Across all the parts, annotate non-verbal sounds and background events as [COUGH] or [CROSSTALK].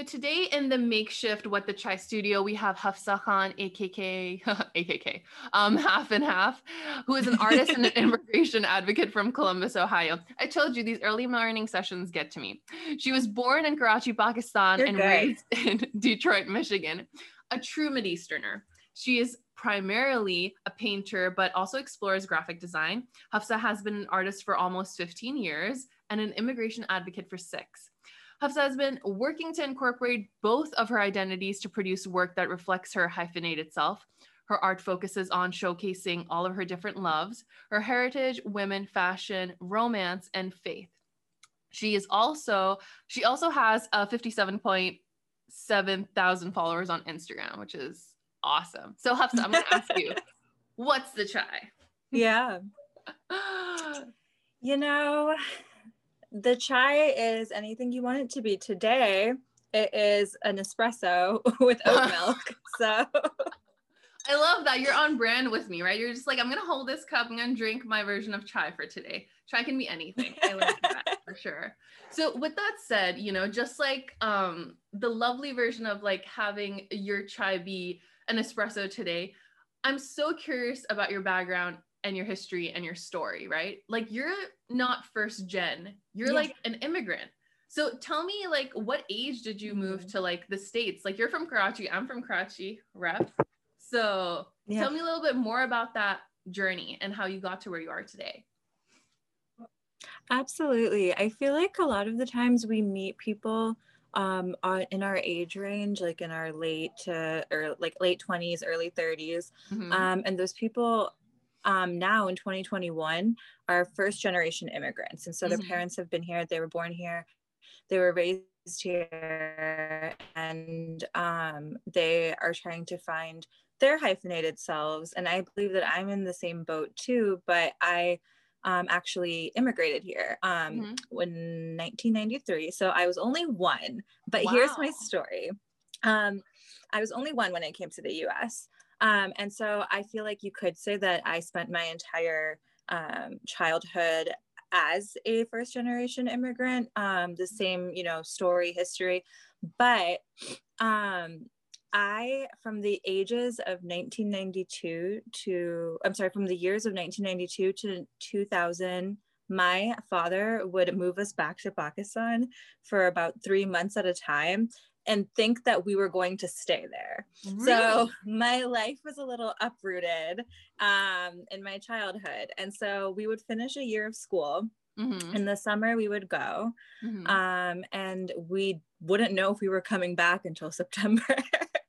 So today in the makeshift What the Chai studio, we have Hafsa Khan, AKK, AKK, [LAUGHS] um, half and half, who is an artist and an [LAUGHS] immigration advocate from Columbus, Ohio. I told you these early morning sessions get to me. She was born in Karachi, Pakistan, You're and good. raised [LAUGHS] in Detroit, Michigan. A true Mideasterner. She is primarily a painter, but also explores graphic design. Hafsa has been an artist for almost 15 years and an immigration advocate for six. Hafsa has been working to incorporate both of her identities to produce work that reflects her hyphenated self. Her art focuses on showcasing all of her different loves, her heritage, women, fashion, romance, and faith. She is also she also has a 57.7 thousand followers on Instagram, which is awesome. So Hafsa, I'm gonna ask [LAUGHS] you, what's the chai? Yeah. [LAUGHS] You know, the chai is anything you want it to be. Today, it is an espresso [LAUGHS] with oat [LAUGHS] milk. So, I love that you're on brand with me, right? You're just like, I'm gonna hold this cup, I'm gonna drink my version of chai for today. Chai can be anything. I like that [LAUGHS] for sure. So with that said, you know, just like um the lovely version of like having your chai be an espresso today, I'm so curious about your background and your history and your story, right? Like you're not first gen, you're Yeah. like an immigrant. So tell me like what age did you move Mhm. to like the states? Like you're from Karachi, I'm from Karachi, rep. So Yeah. tell me a little bit more about that journey and how you got to where you are today. absolutely. I feel like a lot of the times we meet people um on, in our age range like in our late to or like late 20s early 30s Mhm. um and those people um now in 2021 are first generation immigrants. And so their Mhm. parents have been here they were born here they were raised here and um they are trying to find their hyphenated selves. And i believe that i'm in the same boat too but i um, actually immigrated here um, Mhm. in 1993 so i was only one but here's my story. Um, i was only one when i came to the us um, and so I feel like you could say that I spent my entire um, childhood as a first generation immigrant, um, the same, you know, story, history. But um, I, from the ages of 1992 to, I'm sorry, from the years of 1992 to 2000, my father would move us back to Pakistan for about three months at a time and think that we were going to stay there. So my life was a little uprooted um, in my childhood. And so we would finish a year of school. Mhm. In the summer, we would go. Mhm. Um, and we wouldn't know if we were coming back until [LAUGHS] September.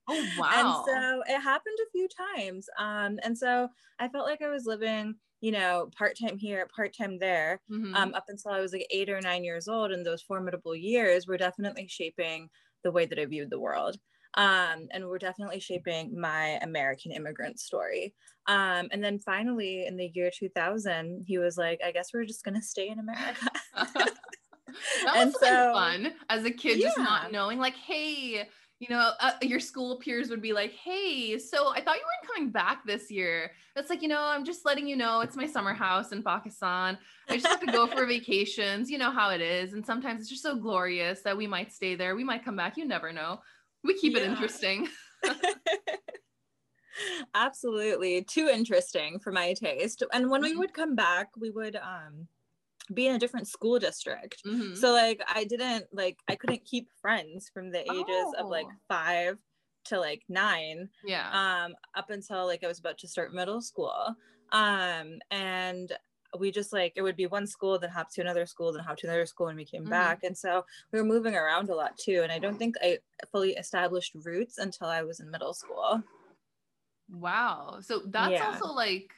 oh wow. And so it happened a few times. Um, and so I felt like I was living, you know, part time here, part time there, Mhm. um, up until I was like eight or nine years old. And those formidable years were definitely shaping the way that I viewed the world. Um, and were definitely shaping my American immigrant story. Um, and then finally, in the year 2000, he was like, I guess we're just going to stay in America. [LAUGHS] that [LAUGHS] was so- fun as a kid, just not knowing, like, hey, you know, uh, your school peers would be like, hey, so I thought you weren't coming back this year. It's like, you know, I'm just letting you know it's my summer house in Pakistan. I just have to go for [LAUGHS] vacations. You know how it is. And sometimes it's just so glorious that we might stay there. We might come back. You never know. We keep it interesting. [LAUGHS] [LAUGHS] Absolutely. Too interesting for my taste. And when we Mhm. would come back, we would um be in a different school district. Mhm. So like I didn't like I couldn't keep friends from the ages of like Oh. 5 to like 9 yeah. um up until like I was about to start middle school. Um and we just like it would be one school then hop to another school then hop to another school and we came Mhm. back and so we were moving around a lot too and i don't think i fully established roots until i was in middle school Wow. So that's Yeah. also like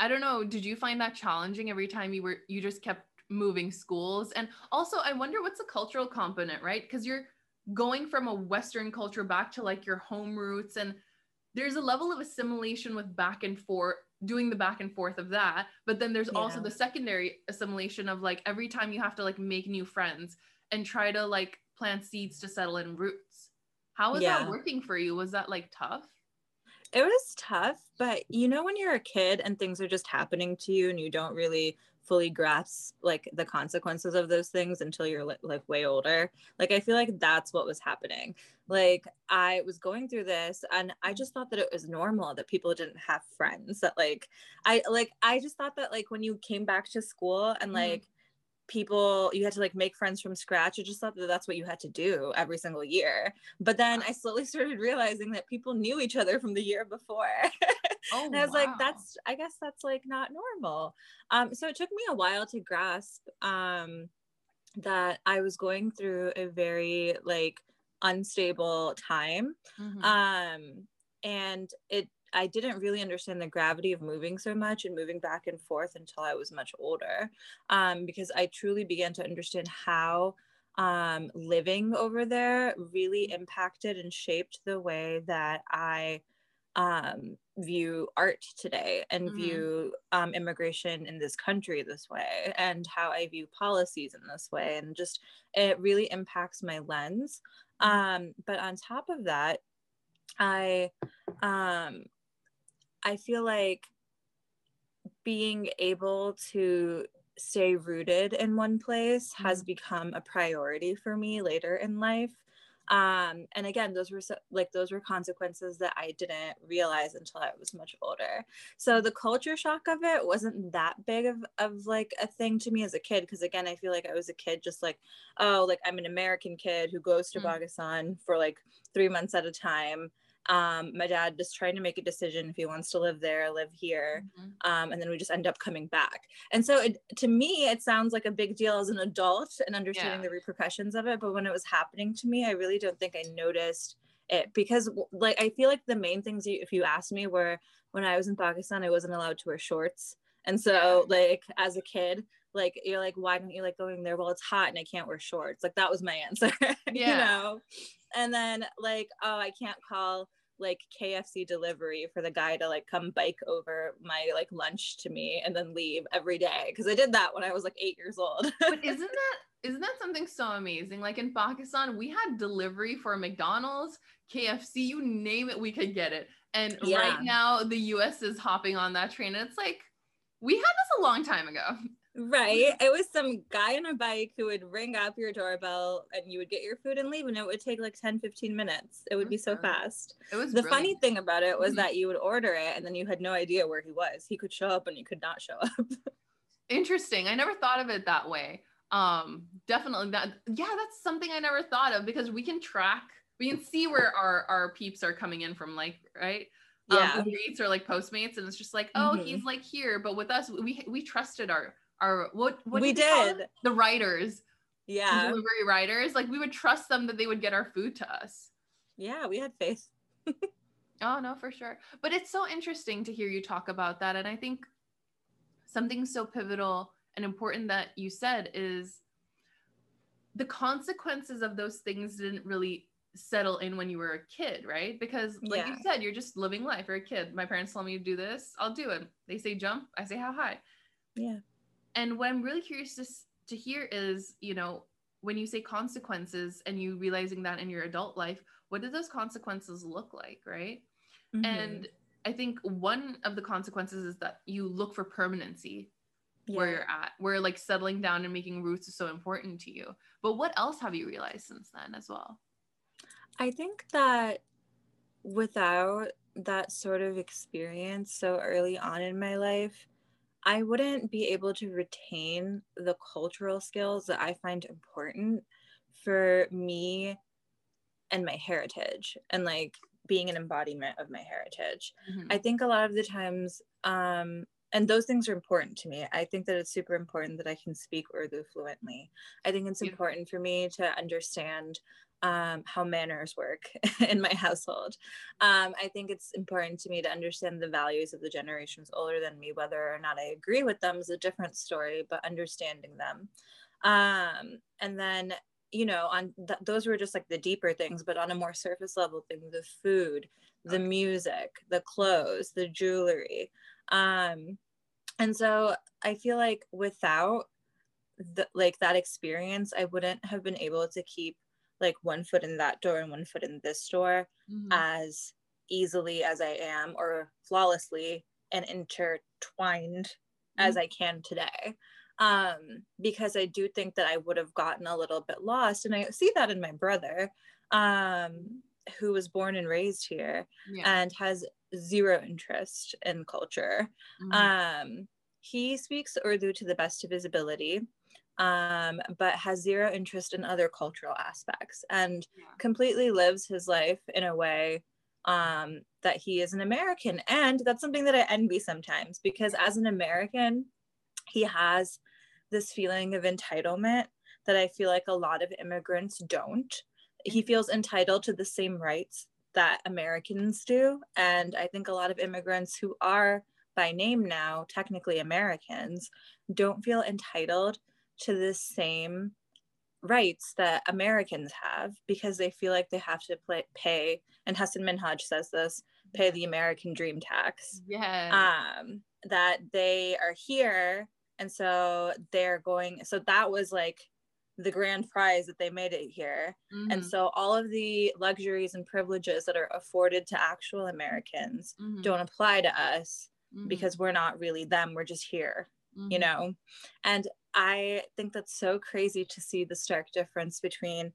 I don't know, did you find that challenging every time you were you just kept moving schools? And also I wonder what's the cultural component, right? Cuz you're going from a western culture back to like your home roots and there's a level of assimilation with back and forth doing the back and forth of that but then there's also the secondary assimilation of like every time you have to like make new friends and try to like plant seeds to settle in roots. How was that working for you? Was that like tough it was tough but you know when you're a kid and things are just happening to you and you don't really fully grasp like the consequences of those things until you're like way older like i feel like that's what was happening. Like i was going through this and i just thought that it was normal that people didn't have friends that like i like i just thought that like when you came back to school and like mm-hmm people you had to like make friends from scratch i just thought that that's what you had to do every single year but then i slowly [LAUGHS] started realizing that people knew each other from the year before [LAUGHS] oh, and i was wow. like that's i guess that's like not normal um so it took me a while to grasp um that i was going through a very like unstable time mm-hmm. um and it I didn't really understand the gravity of moving so much and moving back and forth until I was much older, um, because I truly began to understand how um, living over there really impacted and shaped the way that I um, view art today and mm-hmm. view um, immigration in this country this way and how I view policies in this way. And just it really impacts my lens. Mm-hmm. Um, but on top of that, I um, I feel like being able to stay rooted in one place has mm-hmm. become a priority for me later in life um and again those were so, like those were consequences that i didn't realize until i was much older so the culture shock of it wasn't that big of, of like a thing to me as a kid because again i feel like i was a kid just like oh like i'm an american kid who goes to mm. pakistan for like three months at a time um, my dad just trying to make a decision if he wants to live there, live here, mm-hmm. um, and then we just end up coming back. And so, it, to me, it sounds like a big deal as an adult and understanding yeah. the repercussions of it. But when it was happening to me, I really don't think I noticed it because, like, I feel like the main things, you, if you ask me, were when I was in Pakistan, I wasn't allowed to wear shorts, and so, like, as a kid, like you're like why don't you like going there well it's hot and i can't wear shorts like that was my answer [LAUGHS] yeah. you know and then like oh i can't call like kfc delivery for the guy to like come bike over my like lunch to me and then leave every day because i did that when i was like eight years old. [LAUGHS] But isn't that isn't that something so amazing? Like in pakistan we had delivery for mcdonald's kfc you name it we could get it. And yeah. right now the us is hopping on that train and it's like we had this a long time ago Right. It was some guy on a bike who would ring up your doorbell and you would get your food and leave and it would take like 10, 15 minutes. It would be so fast. It was the brilliant. funny thing about it was mm-hmm. that you would order it and then you had no idea where he was. He could show up and you could not show [LAUGHS] up. Interesting. I never thought of it that way. Um, definitely that yeah, that's something I never thought of because we can track, we can see where our our peeps are coming in from, like, right? Um, yeah. Um, Uber or like Postmates, and it's just like, oh, mm-hmm. he's like here. But with us, we we trusted our our what what we did the writers yeah delivery writers like we would trust them that they would get our food to us yeah we had faith [LAUGHS] oh no for sure but it's so interesting to hear you talk about that and i think something so pivotal and important that you said is the consequences of those things didn't really settle in when you were a kid, right? Because like yeah. you said, you're just living life. You're a kid. My parents tell me to do this, I'll do it. They say jump, I say how high. Yeah and what i'm really curious to, to hear is you know when you say consequences and you realizing that in your adult life what do those consequences look like right mm-hmm. and i think one of the consequences is that you look for permanency yeah. where you're at where like settling down and making roots is so important to you but what else have you realized since then as well i think that without that sort of experience so early on in my life I wouldn't be able to retain the cultural skills that I find important for me and my heritage and like being an embodiment of my heritage. Mm-hmm. I think a lot of the times, um, and those things are important to me. I think that it's super important that I can speak Urdu fluently. I think it's important for me to understand um, how manners work [LAUGHS] in my household. Um, I think it's important to me to understand the values of the generations older than me. Whether or not I agree with them is a different story, but understanding them. Um, and then, you know, on th- those were just like the deeper things, but on a more surface level thing, the food, the music, the clothes, the jewelry. Um, and so I feel like without the, like that experience, I wouldn't have been able to keep like one foot in that door and one foot in this door mm-hmm. as easily as I am or flawlessly and intertwined mm-hmm. as I can today. um, because I do think that I would have gotten a little bit lost. And I see that in my brother, um, who was born and raised here yeah. and has zero interest in culture. Mm-hmm. Um, he speaks Urdu to the best of his ability. Um, but has zero interest in other cultural aspects and yeah. completely lives his life in a way um, that he is an American. And that's something that I envy sometimes because as an American, he has this feeling of entitlement that I feel like a lot of immigrants don't. He feels entitled to the same rights that Americans do. And I think a lot of immigrants who are by name now technically Americans don't feel entitled to the same rights that Americans have because they feel like they have to play, pay, and Hasan Minhaj says this, pay the American dream tax. Yeah. Um, that they are here and so they're going so that was like the grand prize that they made it here mm-hmm. and so all of the luxuries and privileges that are afforded to actual americans mm-hmm. don't apply to us mm-hmm. because we're not really them we're just here you mm-hmm. know and i think that's so crazy to see the stark difference between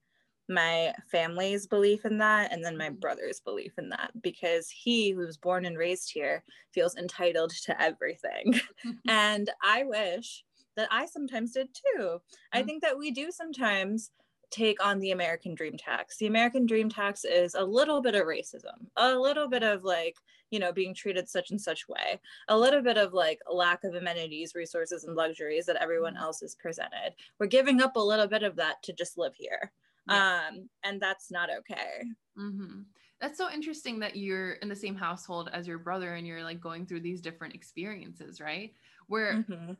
my family's belief in that and then my mm-hmm. brother's belief in that because he who was born and raised here feels entitled to everything [LAUGHS] [LAUGHS] and i wish that i sometimes did too mm-hmm. i think that we do sometimes take on the american dream tax the american dream tax is a little bit of racism a little bit of like you know being treated such and such way a little bit of like lack of amenities resources and luxuries that everyone mm-hmm. else is presented we're giving up a little bit of that to just live here yeah. um and that's not okay mm-hmm. that's so interesting that you're in the same household as your brother and you're like going through these different experiences right where mm-hmm.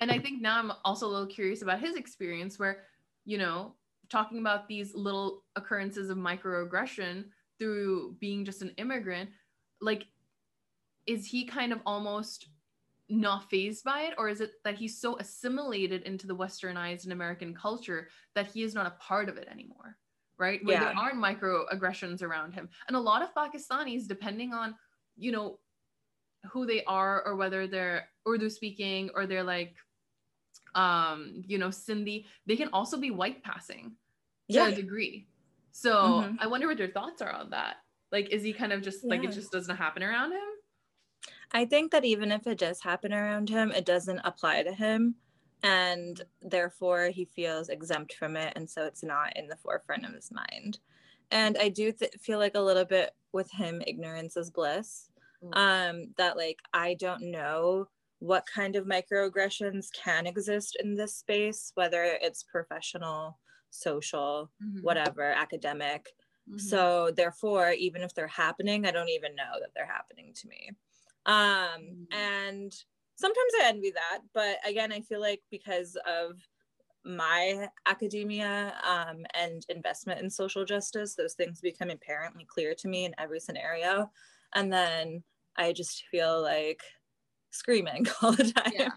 and i think now i'm also a little curious about his experience where you know talking about these little occurrences of microaggression through being just an immigrant like is he kind of almost not phased by it or is it that he's so assimilated into the westernized and american culture that he is not a part of it anymore right where yeah. there are microaggressions around him and a lot of pakistanis depending on you know who they are or whether they're urdu speaking or they're like um you know sindhi they can also be white passing to yeah. a degree so mm-hmm. i wonder what your thoughts are on that like is he kind of just yeah. like it just doesn't happen around him I think that even if it does happen around him, it doesn't apply to him. And therefore, he feels exempt from it. And so it's not in the forefront of his mind. And I do th- feel like a little bit with him, ignorance is bliss. Mm. Um, that like, I don't know what kind of microaggressions can exist in this space, whether it's professional, social, mm-hmm. whatever, academic. Mm-hmm. So, therefore, even if they're happening, I don't even know that they're happening to me um mm. and sometimes i envy that but again i feel like because of my academia um, and investment in social justice those things become apparently clear to me in every scenario and then i just feel like screaming [LAUGHS] all the time yeah.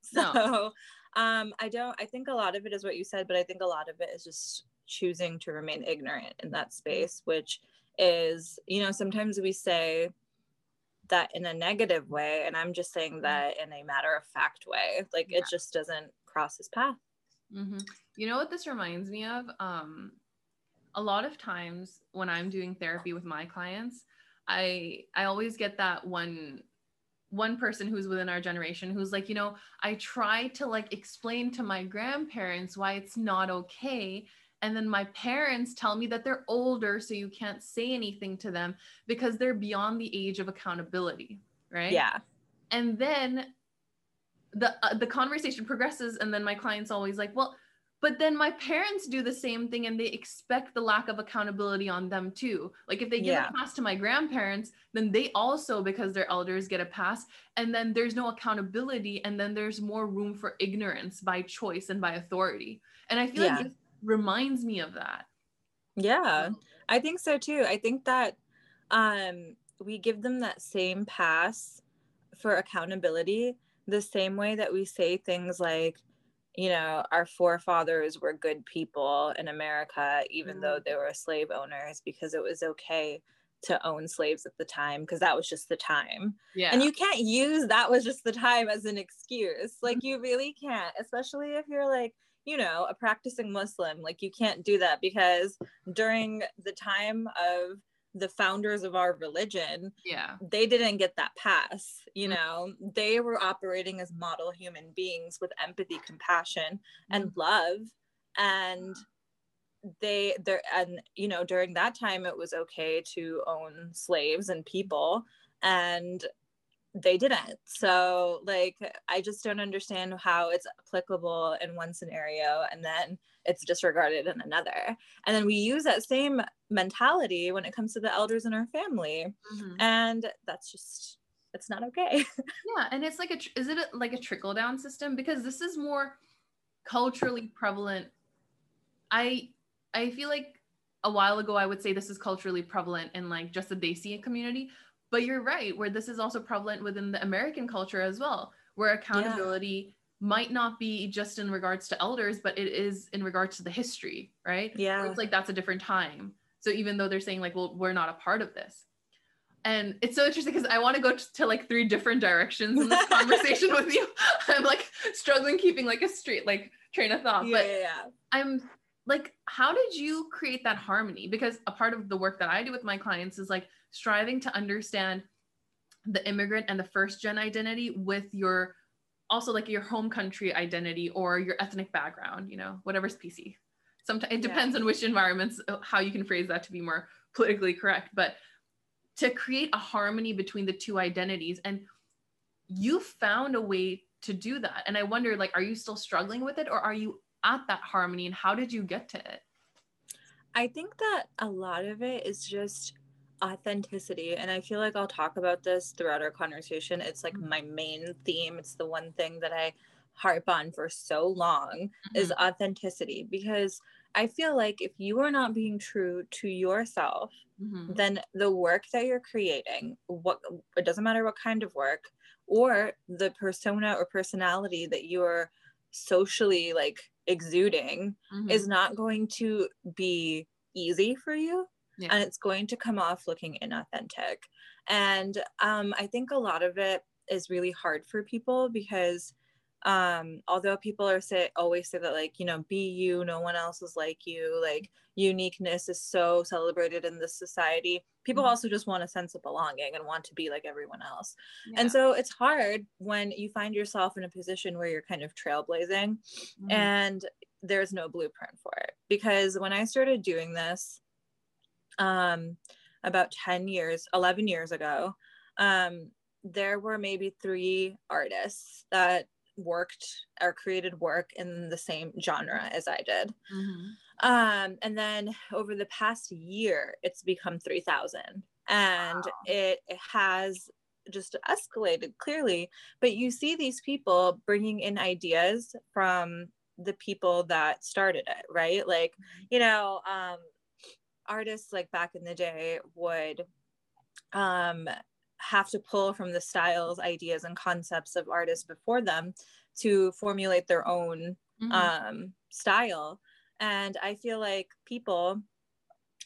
so no. um i don't i think a lot of it is what you said but i think a lot of it is just choosing to remain ignorant in that space which is you know sometimes we say that in a negative way and i'm just saying mm-hmm. that in a matter of fact way like yeah. it just doesn't cross his path mm-hmm. you know what this reminds me of um a lot of times when i'm doing therapy with my clients i i always get that one one person who's within our generation who's like you know i try to like explain to my grandparents why it's not okay and then my parents tell me that they're older so you can't say anything to them because they're beyond the age of accountability right? Yeah. And then the uh, the conversation progresses and then my clients always like well but then my parents do the same thing and they expect the lack of accountability on them too. Like if they give yeah. a pass to my grandparents then they also because they're elders get a pass. And then there's no accountability and then there's more room for ignorance by choice and by authority. And i feel yeah. like reminds me of that. Yeah, I think so too. I think that um, we give them that same pass for accountability the same way that we say things like, you know, our forefathers were good people in America, even mm-hmm. though they were slave owners, because it was okay to own slaves at the time because that was just the time. Yeah. And you can't use that was just the time as an excuse. Like you really can't, especially if you're like, you know, a practicing Muslim. Like you can't do that because during the time of the founders of our religion, yeah. they didn't get that pass. You mm. know, they were operating as model human beings with empathy, compassion, and mm. love. And they there and you know during that time it was okay to own slaves and people and they didn't. So like i just don't understand how it's applicable in one scenario and then it's disregarded in another. And then we use that same mentality when it comes to the elders in our family. Mhm. and that's just it's not okay. [LAUGHS] Yeah, and it's like a is it a, like a trickle down system? Because this is more culturally prevalent. I I feel like a while ago I would say this is culturally prevalent in like just the Desi community, but you're right where this is also prevalent within the American culture as well, where accountability might not be just in regards to elders, but it is in regards to the history, right? Where yeah it's like that's a different time. So even though they're saying like, well, we're not a part of this. And it's so interesting because I want to go to, to like three different directions in this [LAUGHS] conversation with you. [LAUGHS] I'm like struggling keeping like a straight like train of thought. yeah, But yeah, yeah. I'm like, how did you create that harmony? Because a part of the work that I do with my clients is like striving to understand the immigrant and the first gen identity with your also like your home country identity or your ethnic background, you know, whatever's PC. Sometimes it Yeah. depends on which environments, uh, how you can phrase that to be more politically correct. But to create a harmony between the two identities, and you found a way to do that. And I wonder, like, are you still struggling with it, or are you at that harmony, and how did you get to it? I think that a lot of it is just authenticity. And I feel like I'll talk about this throughout our conversation. It's like Mhm. my main theme. It's the one thing that I harp on for so long is Mhm. authenticity because I feel like if you are not being true to yourself, Mhm. then the work that you're creating, what it doesn't matter what kind of work, or the persona or personality that you're socially like exuding Mhm. is not going to be easy for you Yeah. and it's going to come off looking inauthentic and um, i think a lot of it is really hard for people because um, although people are say always say that like you know be you no one else is like you like uniqueness is so celebrated in this society people Mhm. also just want a sense of belonging and want to be like everyone else Yeah. and so it's hard when you find yourself in a position where you're kind of trailblazing Mhm. and there's no blueprint for it because when i started doing this um about 10 years 11 years ago um there were maybe three artists that worked or created work in the same genre as i did. Mhm. um and then over the past year it's become 3000 and it, it has just escalated clearly but you see these people bringing in ideas from the people that started it right? Like you know um artists like back in the day would um have to pull from the styles ideas and concepts of artists before them to formulate their own Mhm. um, style. And I feel like people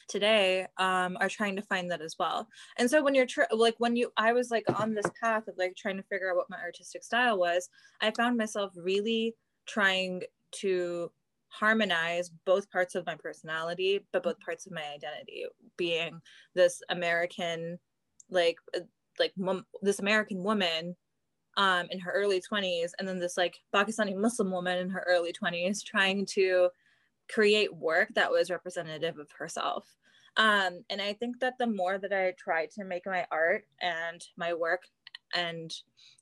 today um, are trying to find that as well. And so when you're tr- like when you, I was like on this path of like trying to figure out what my artistic style was. I found myself really trying to harmonize both parts of my personality, but both parts of my identity, being this American, like uh, like mom, this American woman um, in her early 20s and then this like pakistani muslim woman in her early 20s trying to create work that was representative of herself. Um, and i think that the more that i tried to make my art and my work and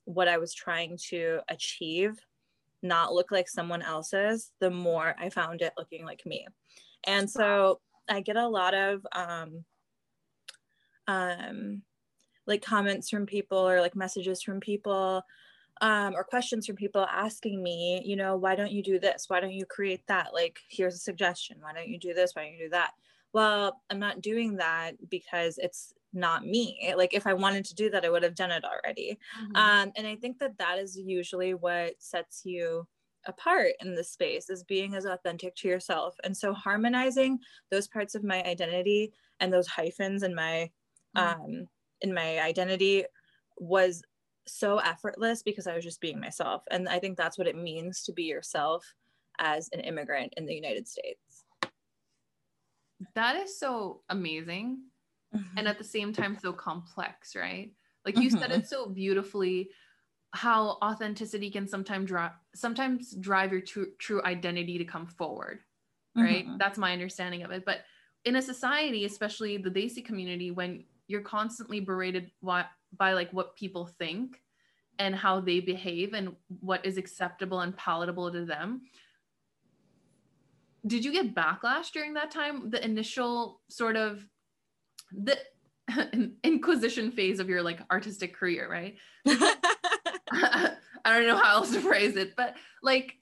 what i was trying to achieve not look like someone else's the more i found it looking like me and so i get a lot of um, um, like comments from people or like messages from people um, or questions from people asking me, you know, why don't you do this? Why don't you create that? Like, here's a suggestion. Why don't you do this? Why don't you do that? Well, I'm not doing that because it's not me. Like, if I wanted to do that, I would have done it already. Mhm. Um, and I think that that is usually what sets you apart in this space is being as authentic to yourself. And so harmonizing those parts of my identity and those hyphens in my mm-hmm. um, in my identity was so effortless because I was just being myself. And I think that's what it means to be yourself as an immigrant in the United States. That is so amazing. Mm-hmm. And at the same time, so complex, right? Like you mm-hmm. said it so beautifully how authenticity can sometimes drive sometimes drive your true, true identity to come forward right mm-hmm. that's my understanding of it but in a society especially the desi community when you're constantly berated by, by like what people think and how they behave and what is acceptable and palatable to them did you get backlash during that time the initial sort of the [LAUGHS] inquisition phase of your like artistic career right? [LAUGHS] [LAUGHS] I don't know how else to phrase it, but like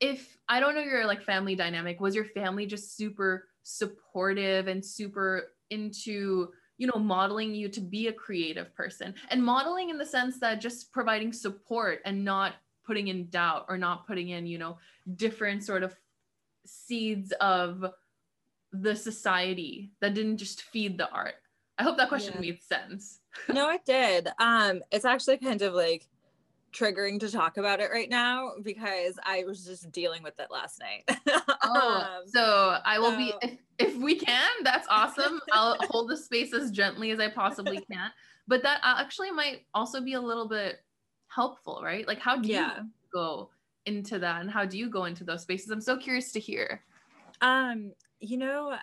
if I don't know your like family dynamic, was your family just super supportive and super into you know modeling you to be a creative person? And modeling in the sense that just providing support and not putting in doubt or not putting in you know different sort of seeds of the society that didn't just feed the art i hope that question yeah. made sense [LAUGHS] no it did um it's actually kind of like triggering to talk about it right now because I was just dealing with it last night. [LAUGHS] oh, um, so I will so, be if, if we can, that's awesome. [LAUGHS] I'll hold the space as gently as I possibly can. But that actually might also be a little bit helpful, right? Like how do yeah. you go into that and how do you go into those spaces? I'm so curious to hear. Um, you know,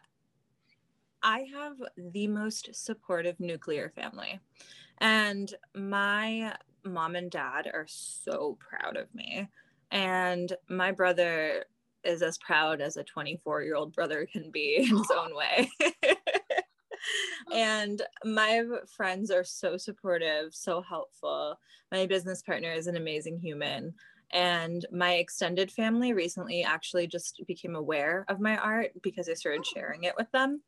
I have the most supportive nuclear family. And my mom and dad are so proud of me. And my brother is as proud as a 24 year old brother can be in his own way. [LAUGHS] and my friends are so supportive, so helpful. My business partner is an amazing human. And my extended family recently actually just became aware of my art because I started sharing it with them.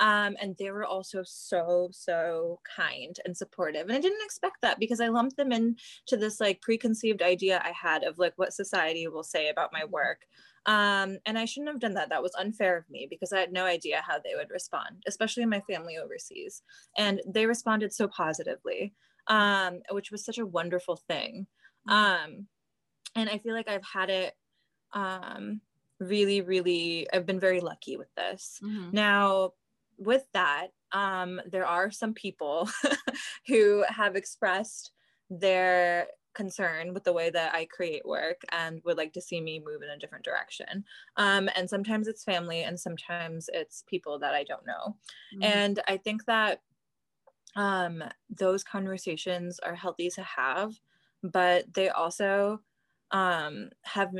Um, and they were also so, so kind and supportive. And I didn't expect that because I lumped them into this like preconceived idea I had of like what society will say about my work. Um, and I shouldn't have done that. That was unfair of me because I had no idea how they would respond, especially my family overseas. And they responded so positively, um, which was such a wonderful thing. Mm-hmm. Um, and I feel like I've had it um, really, really, I've been very lucky with this. Mm-hmm. Now, with that, um, there are some people [LAUGHS] who have expressed their concern with the way that I create work and would like to see me move in a different direction. Um, and sometimes it's family, and sometimes it's people that I don't know. Mm-hmm. And I think that um, those conversations are healthy to have, but they also um, have.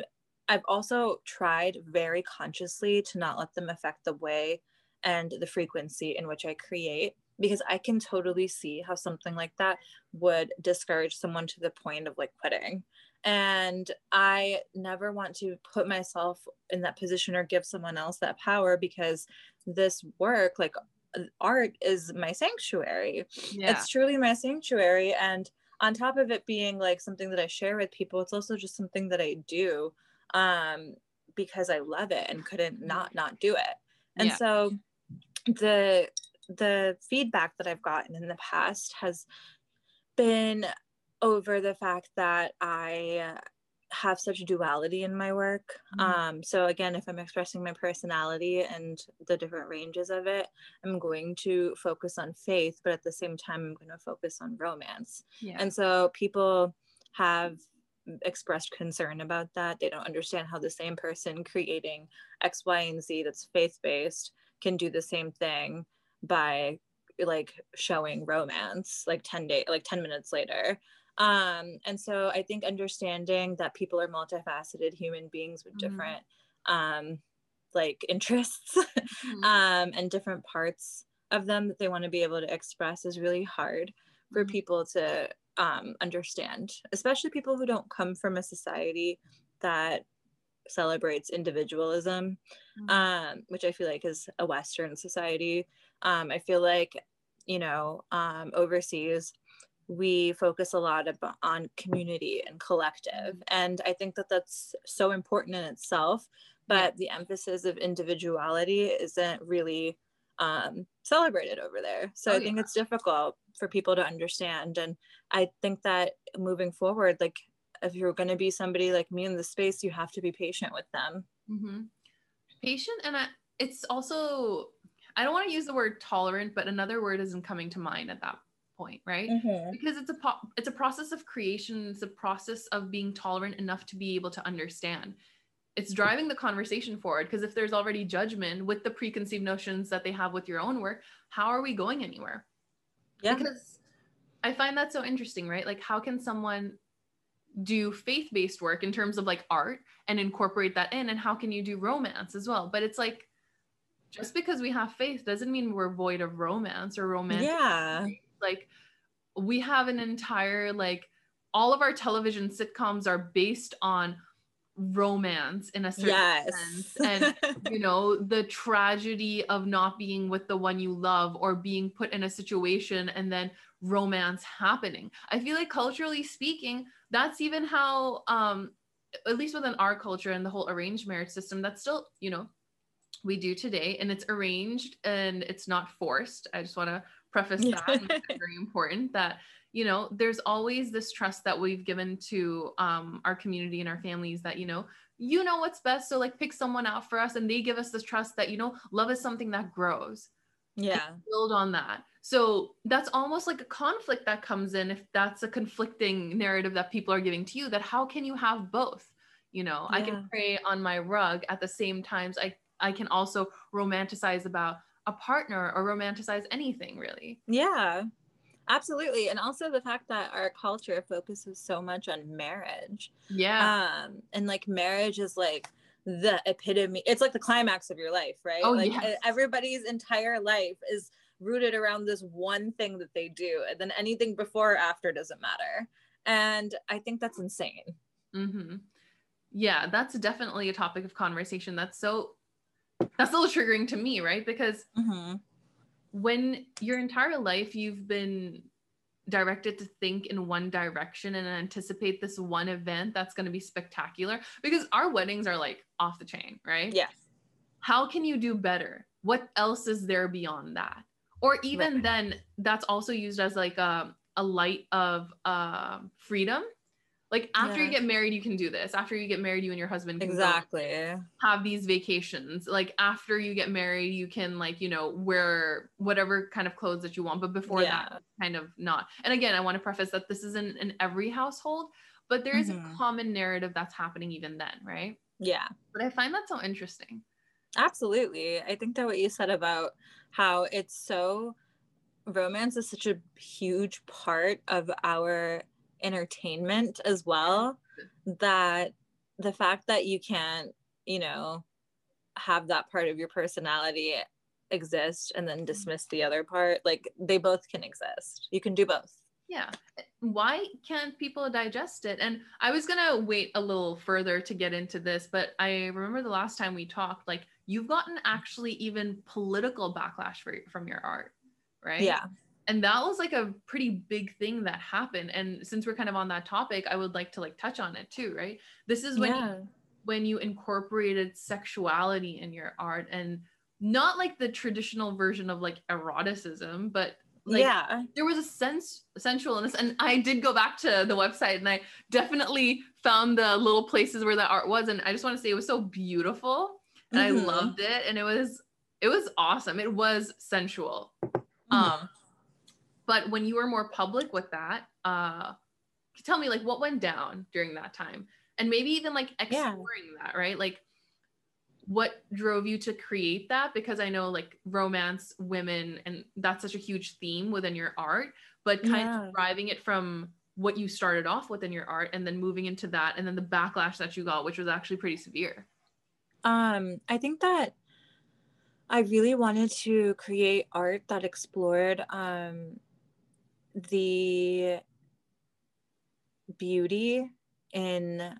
I've also tried very consciously to not let them affect the way and the frequency in which I create because I can totally see how something like that would discourage someone to the point of like quitting. And I never want to put myself in that position or give someone else that power because this work, like art, is my sanctuary. Yeah. It's truly my sanctuary. And on top of it being like something that I share with people, it's also just something that I do um, because I love it and couldn't not not do it. And yeah. so the the feedback that I've gotten in the past has been over the fact that I have such duality in my work. Mm-hmm. Um, so again, if I'm expressing my personality and the different ranges of it, I'm going to focus on faith, but at the same time, I'm going to focus on romance. Yeah. And so people have expressed concern about that. They don't understand how the same person creating X, Y, and Z that's faith based can do the same thing by like showing romance like 10 day like 10 minutes later um and so i think understanding that people are multifaceted human beings with mm-hmm. different um like interests mm-hmm. [LAUGHS] um and different parts of them that they want to be able to express is really hard for mm-hmm. people to um, understand especially people who don't come from a society that celebrates individualism, mm-hmm. um, which I feel like is a Western society. Um, I feel like, you know, um, overseas, we focus a lot about, on community and collective. Mm-hmm. And I think that that's so important in itself. But the emphasis of individuality isn't really um, celebrated over there. So Oh, I think yeah. it's difficult for people to understand. And I think that moving forward, like if you're going to be somebody like me in the space, you have to be patient with them. Mm-hmm. Patient, and I, it's also I don't want to use the word tolerant, but another word isn't coming to mind at that point, right? Mm-hmm. Because it's a po- it's a process of creation. It's a process of being tolerant enough to be able to understand. It's driving the conversation forward because if there's already judgment with the preconceived notions that they have with your own work, how are we going anywhere? Yeah. because I find that so interesting, right? Like, how can someone do faith based work in terms of like art and incorporate that in? And how can you do romance as well? But it's like, just because we have faith doesn't mean we're void of romance or romance yeah. Like, we have an entire, like, all of our television sitcoms are based on romance in a certain Yes. sense. And you know the tragedy of not being with the one you love or being put in a situation and then romance happening i feel like culturally speaking that's even how um at least within our culture and the whole arranged marriage system that's still you know we do today and it's arranged and it's not forced i just want to preface that and make [LAUGHS] very important that you know there's always this trust that we've given to um, our community and our families that you know you know what's best so like pick someone out for us and they give us this trust that you know love is something that grows. Yeah. build on that. So that's almost like a conflict that comes in if that's a conflicting narrative that people are giving to you that how can you have both? You know i can pray on my rug at the same times i i can also romanticize about a partner or romanticize anything really Yeah, absolutely. And also the fact that our culture focuses so much on marriage. yeah Um, and like marriage is like the epitome, it's like the climax of your life, right? Oh, like yes. everybody's entire life is rooted around this one thing that they do. And then anything before or after doesn't matter. And I think that's insane. Mm-hmm. Yeah, that's definitely a topic of conversation. That's so that's a little triggering to me, right? Because Mm-hmm. when your entire life you've been directed to think in one direction and anticipate this one event that's going to be spectacular because our weddings are like off the chain, right? Yes. How can you do better? What else is there beyond that? Or even Right. then that's also used as like a, a light of uh, freedom. Like after you get married, you can do this. After you get married, you and your husband can Exactly. have these vacations like after you get married you can like you know wear whatever kind of clothes that you want but before Yeah. that kind of not and again i want to preface that this isn't in every household but there is Mhm. a common narrative that's happening even then right Yeah. but i find that so interesting Absolutely. I think that what you said about how it's so romance is such a huge part of our entertainment as well that the fact that you can't, you know, have that part of your personality exist and then mm-hmm. dismiss the other part, like they both can exist. You can do both. yeah why can't people digest it and i was gonna wait a little further to get into this but i remember the last time we talked like you've gotten actually even political backlash for, from your art right Yeah. And that was like a pretty big thing that happened and since we're kind of on that topic i would like to like touch on it too right this is when yeah. you, when you incorporated sexuality in your art and not like the traditional version of like eroticism but like yeah. there was a sense sensualness and i did go back to the website and i definitely found the little places where the art was and i just want to say it was so beautiful and Mhm. i loved it and it was it was awesome it was sensual Mhm. um but when you were more public with that uh tell me like what went down during that time and maybe even like Yeah. exploring that right like what drove you to create that because i know like romance women and that's such a huge theme within your art but kind Yeah. of driving it from what you started off with in your art and then moving into that and then the backlash that you got which was actually pretty severe Um, I think that I really wanted to create art that explored um, the beauty in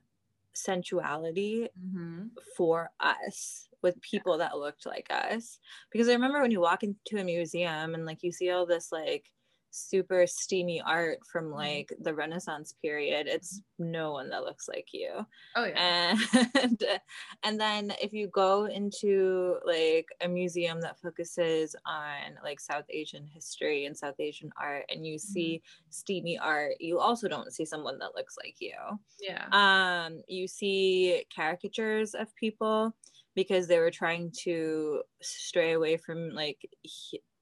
sensuality mm-hmm. for us with people that looked like us. Because I remember when you walk into a museum and like you see all this like super steamy art from mm-hmm. like the renaissance period it's no one that looks like you. Oh yeah. And [LAUGHS] and then if you go into like a museum that focuses on like south asian history and south asian art and you see mm-hmm. steamy art you also don't see someone that looks like you. Yeah. Um you see caricatures of people because they were trying to stray away from like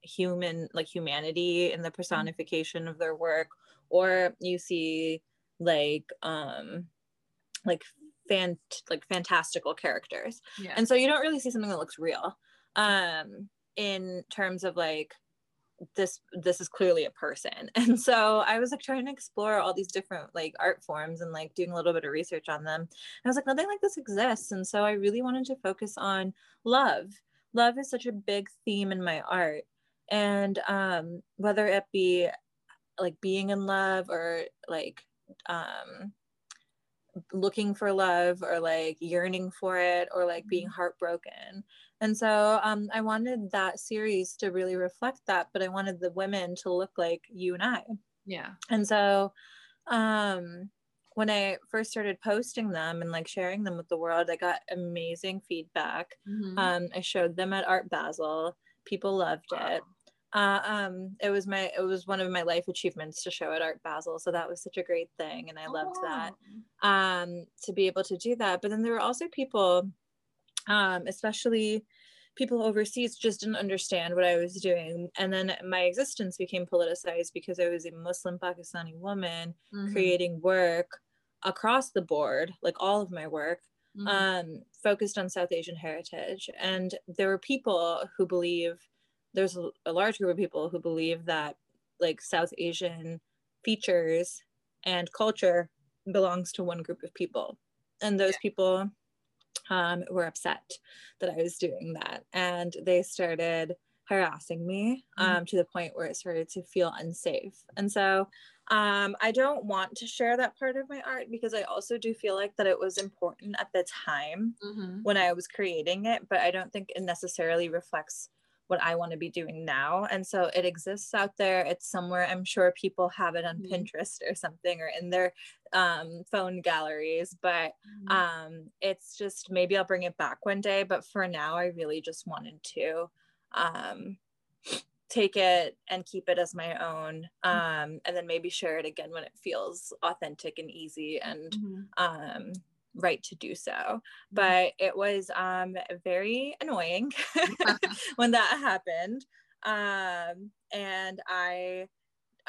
human like humanity in the mm-hmm. personification of their work or you see like um like fan like fantastical characters. Yeah. and so you don't really see something that looks real um in terms of like this this is clearly a person. [LAUGHS] And so i was like trying to explore all these different like art forms and like doing a little bit of research on them. And i was like nothing like this exists. And so i really wanted to focus on love. Love is such a big theme in my art and um whether it be like being in love or like um looking for love or like yearning for it or like being mm-hmm. heartbroken and so um, i wanted that series to really reflect that but i wanted the women to look like you and i yeah and so um when i first started posting them and like sharing them with the world i got amazing feedback mm-hmm. um i showed them at art basel people loved wow. it uh, um, it was my it was one of my life achievements to show at Art Basel, so that was such a great thing, and I loved oh. that um, to be able to do that. But then there were also people, um, especially people overseas, just didn't understand what I was doing, and then my existence became politicized because I was a Muslim Pakistani woman mm-hmm. creating work across the board, like all of my work. Mm-hmm. Um, focused on South Asian heritage, and there were people who believe there's a, a large group of people who believe that like South Asian features and culture belongs to one group of people. And those yeah. people um, were upset that I was doing that. And they started harassing me mm-hmm. um, mm-hmm. to the point where it started to feel unsafe. And so um, I don't want to share that part of my art because I also do feel like that it was important at the time mm-hmm. when I was creating it, but I don't think it necessarily reflects what I want to be doing now. And so it exists out there. It's somewhere I'm sure people have it on mm-hmm. Pinterest or something or in their um, phone galleries. But mm-hmm. um, it's just maybe I'll bring it back one day. But for now, I really just wanted to um, take it and keep it as my own mm-hmm. um, and then maybe share it again when it feels authentic and easy and mm-hmm. um, right to do so mm-hmm. but it was um very annoying [LAUGHS] [LAUGHS] when that happened um and i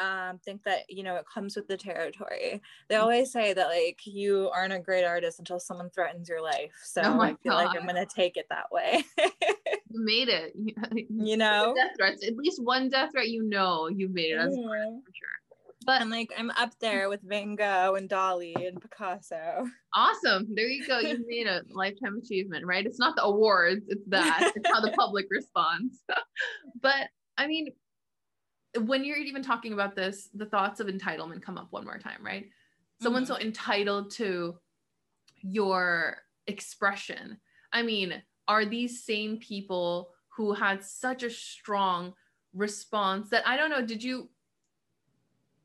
um, think that you know it comes with the territory. They mm-hmm. always say that like you aren't a great artist until someone threatens your life. So oh I feel God. like I'm gonna take it that way. you made it. [LAUGHS] You know, death threats. At least one death threat, you know, you've made it as mm-hmm. for sure. But I'm like, I'm up there with Van Gogh and Dali and Picasso. Awesome. There you go. You made a [LAUGHS] lifetime achievement, right? It's not the awards, it's that. it's how the public [LAUGHS] responds. [LAUGHS] but I mean, when you're even talking about this, the thoughts of entitlement come up one more time, right? Someone's mm-hmm. so entitled to your expression. I mean, are these same people who had such a strong response that I don't know, did you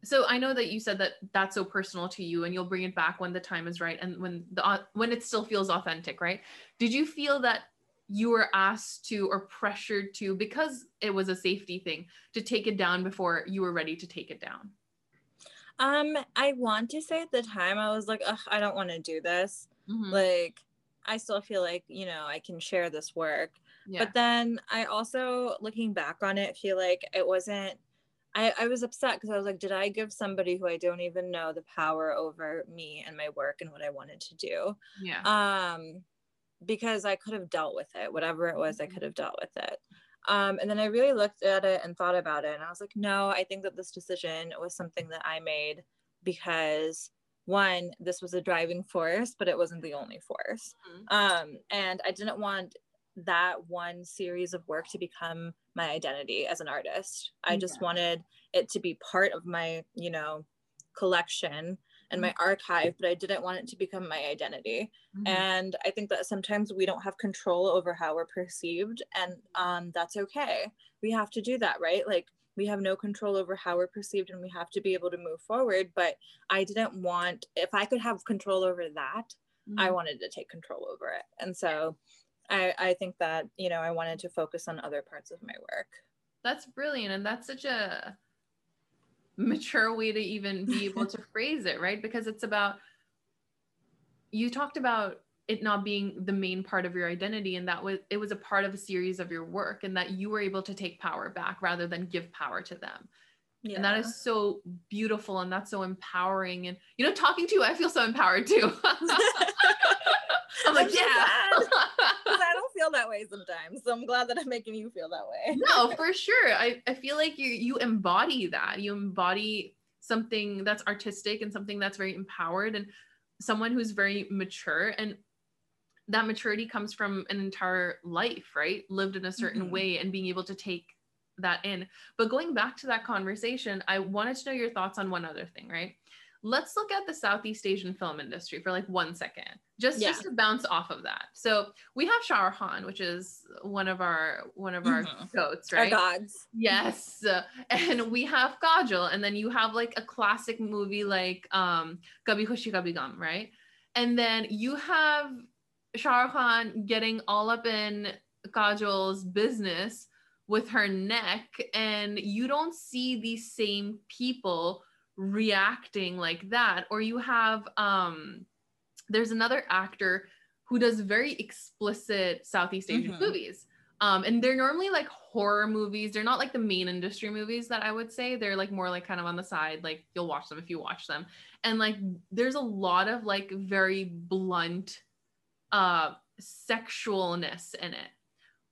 so i know that you said that that's so personal to you and you'll bring it back when the time is right and when the uh, when it still feels authentic right did you feel that you were asked to or pressured to because it was a safety thing to take it down before you were ready to take it down um i want to say at the time i was like i don't want to do this mm-hmm. like i still feel like you know i can share this work yeah. but then i also looking back on it feel like it wasn't I, I was upset because I was like, did I give somebody who I don't even know the power over me and my work and what I wanted to do? Yeah. Um, because I could have dealt with it, whatever it was, I mm-hmm. could have dealt with it. Um, and then I really looked at it and thought about it, and I was like, no, I think that this decision was something that I made because one, this was a driving force, but it wasn't the only force. Mm-hmm. Um, and I didn't want that one series of work to become my identity as an artist. I yeah. just wanted it to be part of my, you know, collection and my mm-hmm. archive, but I didn't want it to become my identity. Mm-hmm. And I think that sometimes we don't have control over how we're perceived, and um, that's okay. We have to do that, right? Like we have no control over how we're perceived and we have to be able to move forward but i didn't want if i could have control over that mm-hmm. i wanted to take control over it and so i i think that you know i wanted to focus on other parts of my work. That's brilliant and that's such a mature way to even be able to [LAUGHS] phrase it right? Because it's about you talked about it not being the main part of your identity and that was it was a part of a series of your work and that you were able to take power back rather than give power to them. Yeah. and that is so beautiful and that's so empowering and you know talking to you i feel so empowered too [LAUGHS] [LAUGHS] i'm like I'm yeah [LAUGHS] i don't feel that way sometimes so i'm glad that i'm making you feel that way no for sure i, I feel like you you embody that you embody something that's artistic and something that's very empowered and someone who's very mature and that maturity comes from an entire life, right? Lived in a certain mm-hmm. way and being able to take that in. But going back to that conversation, I wanted to know your thoughts on one other thing, right? Let's look at the Southeast Asian film industry for like one second, just yeah. just to bounce off of that. So we have Shah Rukh Khan, which is one of our one of mm-hmm. our goats, right? Our gods. Yes, and we have Kajol, and then you have like a classic movie like um Kabhi Khushi Kabhie Gham, right? And then you have Shah Rukh Khan getting all up in Kajol's business with her neck, and you don't see these same people reacting like that. Or you have um, there's another actor who does very explicit Southeast Asian mm-hmm. movies. Um, and they're normally like horror movies. They're not like the main industry movies that I would say. They're like more like kind of on the side. Like you'll watch them if you watch them. And like there's a lot of like very blunt uh, sexualness in it.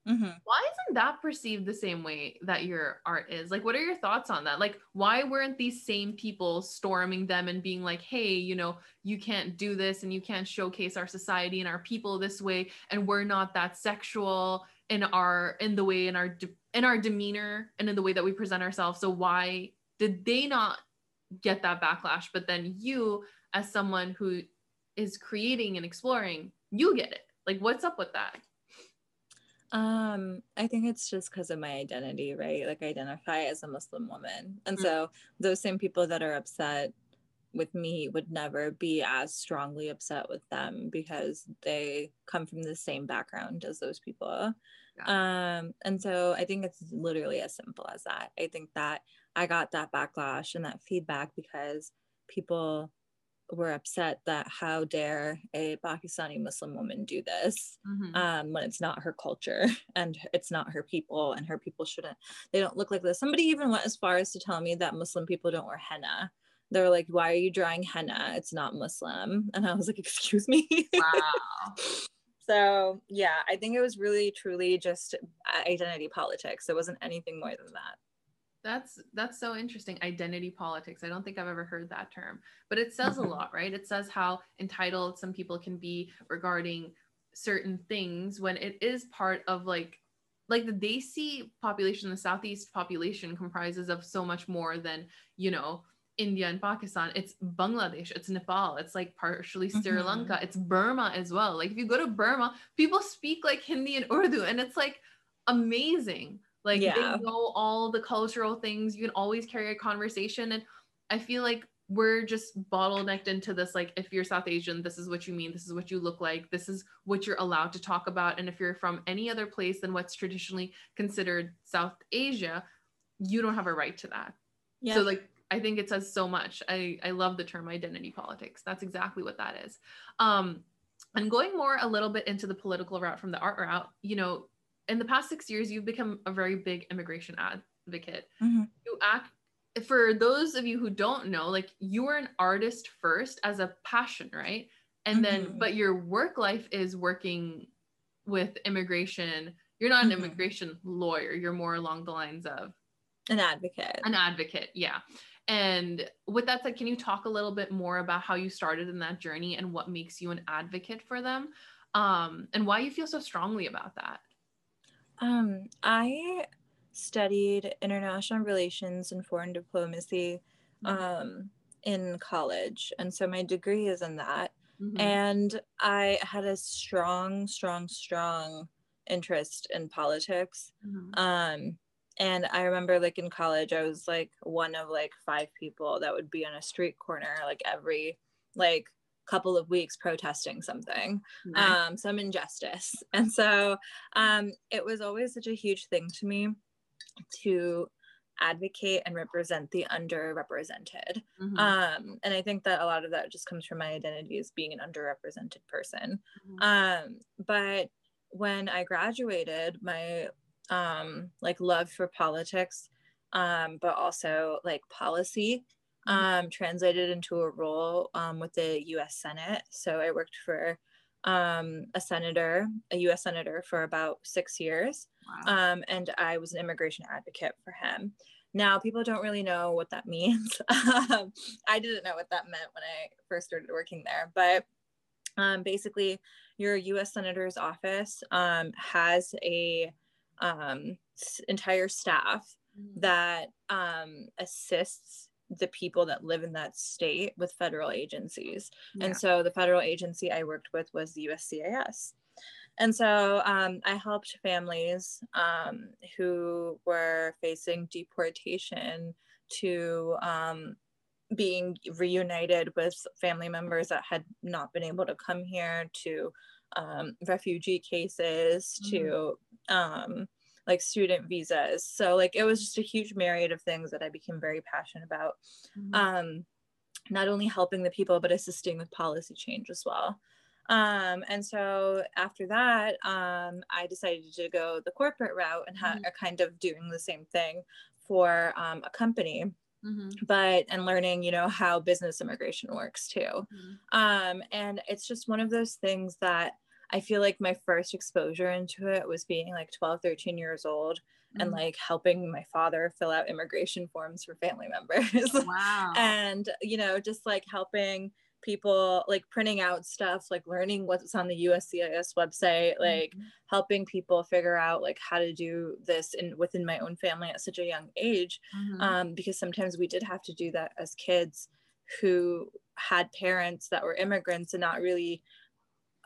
Mm-hmm. Why isn't that perceived the same way that your art is? Like, what are your thoughts on that? Like, why weren't these same people storming them and being like, hey, you know, you can't do this and you can't showcase our society and our people this way, and we're not that sexual in our in the way in our de- in our demeanor and in the way that we present ourselves. So why did they not get that backlash? But then you, as someone who is creating and exploring, you get it like what's up with that um i think it's just because of my identity right like I identify as a muslim woman and mm-hmm. so those same people that are upset with me would never be as strongly upset with them because they come from the same background as those people yeah. um and so i think it's literally as simple as that i think that i got that backlash and that feedback because people were upset that how dare a Pakistani Muslim woman do this mm-hmm. um, when it's not her culture [LAUGHS] and it's not her people and her people shouldn't they don't look like this. Somebody even went as far as to tell me that Muslim people don't wear henna. They're like, why are you drawing henna? It's not Muslim. [LAUGHS] And I was like, excuse me. Wow. [LAUGHS] so yeah, I think it was really truly just identity politics. It wasn't anything more than that. That's that's so interesting. Identity politics. I don't think I've ever heard that term, but it says a lot, right? It says how entitled some people can be regarding certain things when it is part of like like the Desi population, the Southeast population comprises of so much more than, you know, India and Pakistan. It's Bangladesh, it's Nepal, it's like partially Sri mm-hmm. Lanka, it's Burma as well. Like if you go to Burma, people speak like Hindi and Urdu, and it's like amazing. Like yeah. they know all the cultural things. You can always carry a conversation. And I feel like we're just bottlenecked into this like if you're south asian this is what you mean this is what you look like this is what you're allowed to talk about and if you're from any other place than what's traditionally considered south asia you don't have a right to that yeah. so like i think it says so much i i love the term identity politics that's exactly what that is um and going more a little bit into the political route from the art route you know in the past six years, you've become a very big immigration advocate. Mm-hmm. You act for those of you who don't know, like you were an artist first as a passion, right? And mm-hmm. then, but your work life is working with immigration. You're not an mm-hmm. immigration lawyer. You're more along the lines of an advocate. An advocate, yeah. And with that said, can you talk a little bit more about how you started in that journey and what makes you an advocate for them, um, and why you feel so strongly about that? Um, I studied international relations and foreign diplomacy mm-hmm. um, in college. And so my degree is in that. Mm-hmm. And I had a strong, strong, strong interest in politics. Mm-hmm. Um, and I remember like in college, I was like one of like five people that would be on a street corner like every like couple of weeks protesting something, um, some injustice. [LAUGHS] And so um, it was always such a huge thing to me to advocate and represent the underrepresented. Mm-hmm. Um, and I think that a lot of that just comes from my identity as being an underrepresented person. Mm-hmm. Um, but when I graduated, my um, like love for politics, um, but also like policy. Um, translated into a role um, with the US Senate. So I worked for um, a senator, a US senator for about six years. Wow. Um, and I was an immigration advocate for him. Now, people don't really know what that [LAUGHS] means. Um, I didn't know what that meant when I first started working there, but um, basically, your US Senator's office um, has a um, entire staff mm-hmm. that um, assists the people that live in that state with federal agencies. Yeah. And so the federal agency I worked with was the USCIS. And so um, I helped families um, who were facing deportation to um, being reunited with family members that had not been able to come here, to um, refugee cases, mm-hmm. to um, like student visas. So like it was just a huge myriad of things that I became very passionate about. Mm-hmm. Um, not only helping the people, but assisting with policy change as well. Um, and so after that, um, I decided to go the corporate route and ha- mm-hmm. kind of doing the same thing for um, a company. Mm-hmm. but and learning you know how business immigration works too mm-hmm. um, and it's just one of those things that I feel like my first exposure into it was being like 12, 13 years old mm-hmm. and like helping my father fill out immigration forms for family [LAUGHS] members. Wow. and, you know, just like helping people like printing out stuff, like learning what's on the USCIS website, like mm-hmm. helping people figure out like how to do this in within my own family at such a young age. Mm-hmm. Um, because sometimes we did have to do that as kids who had parents that were immigrants and not really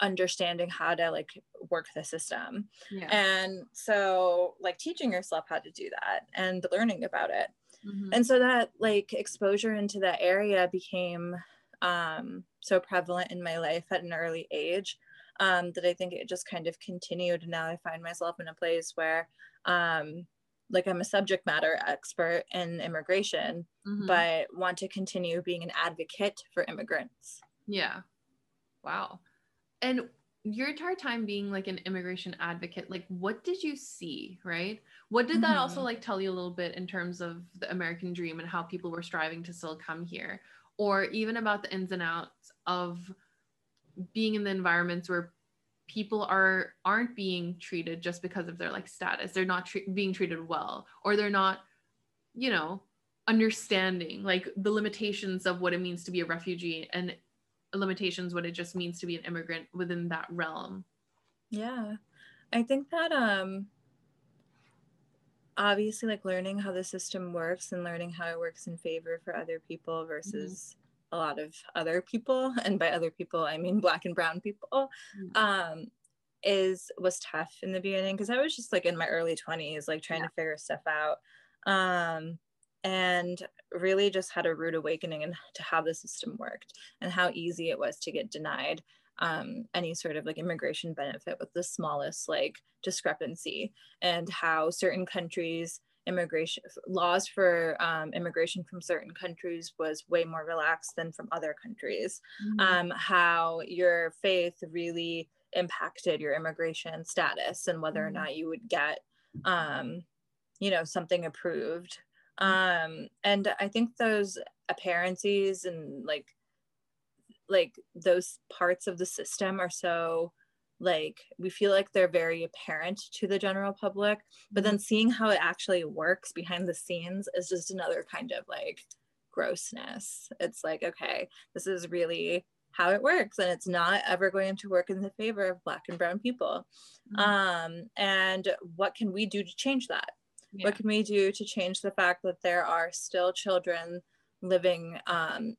understanding how to like work the system yeah. and so like teaching yourself how to do that and learning about it mm-hmm. and so that like exposure into that area became um, so prevalent in my life at an early age um, that i think it just kind of continued and now i find myself in a place where um, like i'm a subject matter expert in immigration mm-hmm. but want to continue being an advocate for immigrants yeah wow and your entire time being like an immigration advocate like what did you see right? What did that mm-hmm. also like tell you a little bit in terms of the american dream and how people were striving to still come here? Or even about the ins and outs of being in the environments where people are aren't being treated just because of their like status. They're not tre- being treated well. Or they're not you know understanding like the limitations of what it means to be a refugee and limitations what it just means to be an immigrant within that realm yeah i think that um obviously like learning how the system works and learning how it works in favor for other people versus mm-hmm. a lot of other people [LAUGHS] and by other people i mean black and brown people mm-hmm. um is was tough in the beginning because i was just like in my early 20s like trying yeah. to figure stuff out um and really just had a rude awakening and [LAUGHS] to how the system worked and how easy it was to get denied um, any sort of like immigration benefit with the smallest like discrepancy and how certain countries immigration laws for um, immigration from certain countries was way more relaxed than from other countries mm-hmm. um, how your faith really impacted your immigration status and whether mm-hmm. or not you would get um, you know something approved um and i think those apparencies and like like those parts of the system are so like we feel like they're very apparent to the general public but then mm-hmm. seeing how it actually works behind the scenes is just another kind of like grossness it's like okay this is really how it works and it's not ever going to work in the favor of black and brown people mm-hmm. um and what can we do to change that yeah. what can we do to change the fact that there are still children living um,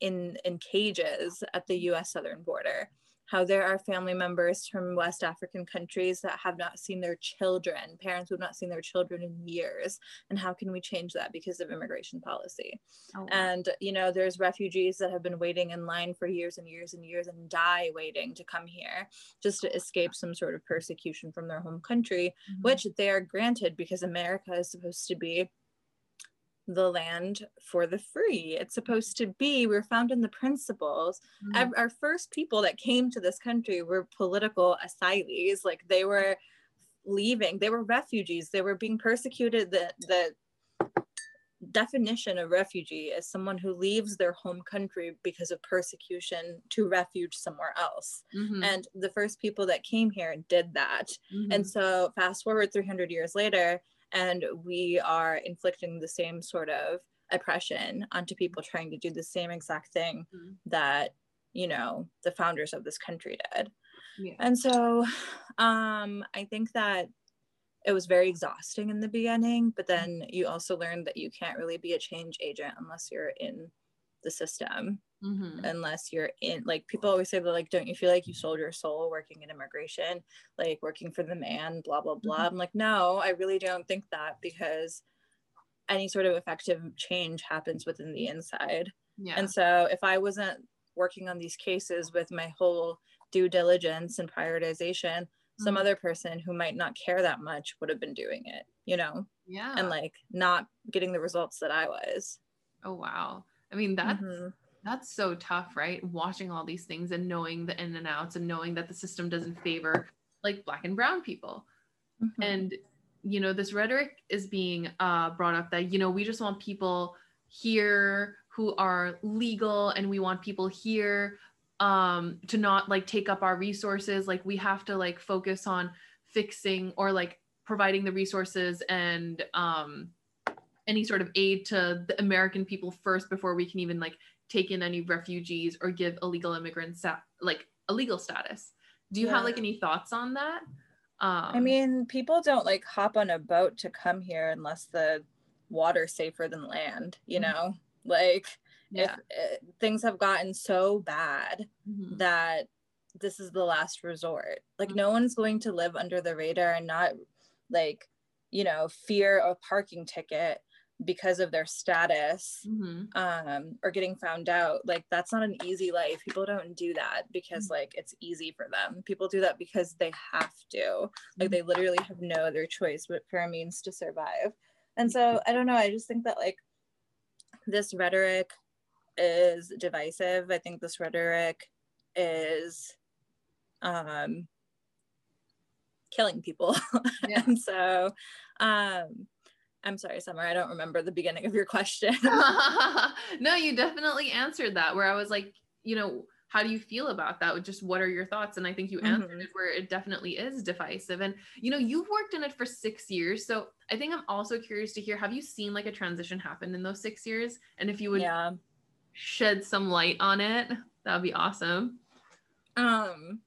in in cages at the U.S. southern border? How there are family members from West African countries that have not seen their children, parents who have not seen their children in years. And how can we change that because of immigration policy? Oh. And, you know, there's refugees that have been waiting in line for years and years and years and die waiting to come here just to escape some sort of persecution from their home country, mm-hmm. which they are granted because America is supposed to be the land for the free. It's supposed to be, we're found in the principles. Mm-hmm. Our first people that came to this country were political asylees. Like they were leaving, they were refugees, they were being persecuted. The, the definition of refugee is someone who leaves their home country because of persecution to refuge somewhere else. Mm-hmm. And the first people that came here did that. Mm-hmm. And so, fast forward 300 years later, and we are inflicting the same sort of oppression onto people trying to do the same exact thing mm-hmm. that you know the founders of this country did yeah. and so um i think that it was very exhausting in the beginning but then mm-hmm. you also learn that you can't really be a change agent unless you're in the system mm-hmm. unless you're in like people always say that like don't you feel like you sold your soul working in immigration like working for the man blah blah blah mm-hmm. i'm like no i really don't think that because any sort of effective change happens within the inside yeah. and so if i wasn't working on these cases with my whole due diligence and prioritization mm-hmm. some other person who might not care that much would have been doing it you know yeah and like not getting the results that i was oh wow i mean that's mm-hmm that's so tough, right? Watching all these things and knowing the in and outs and knowing that the system doesn't favor like black and brown people. Mm-hmm. And you know, this rhetoric is being uh, brought up that you know we just want people here who are legal, and we want people here um, to not like take up our resources. Like we have to like focus on fixing or like providing the resources and um, any sort of aid to the American people first before we can even like take in any refugees or give illegal immigrants like illegal status. Do you yeah. have like any thoughts on that? Um, I mean, people don't like hop on a boat to come here unless the water's safer than land, you mm-hmm. know? Like, yeah. if eh, things have gotten so bad mm-hmm. that this is the last resort. Like, mm-hmm. no one's going to live under the radar and not like, you know, fear a parking ticket because of their status mm-hmm. um, or getting found out like that's not an easy life people don't do that because mm-hmm. like it's easy for them people do that because they have to like mm-hmm. they literally have no other choice but for a means to survive and so i don't know i just think that like this rhetoric is divisive i think this rhetoric is um killing people [LAUGHS] yeah. and so um I'm sorry, Summer. I don't remember the beginning of your question. [LAUGHS] no, you definitely answered that where I was like, you know, how do you feel about that? Just what are your thoughts? And I think you answered mm-hmm. it where it definitely is divisive. And, you know, you've worked in it for six years. So I think I'm also curious to hear have you seen like a transition happen in those six years? And if you would yeah. shed some light on it, that would be awesome. Um,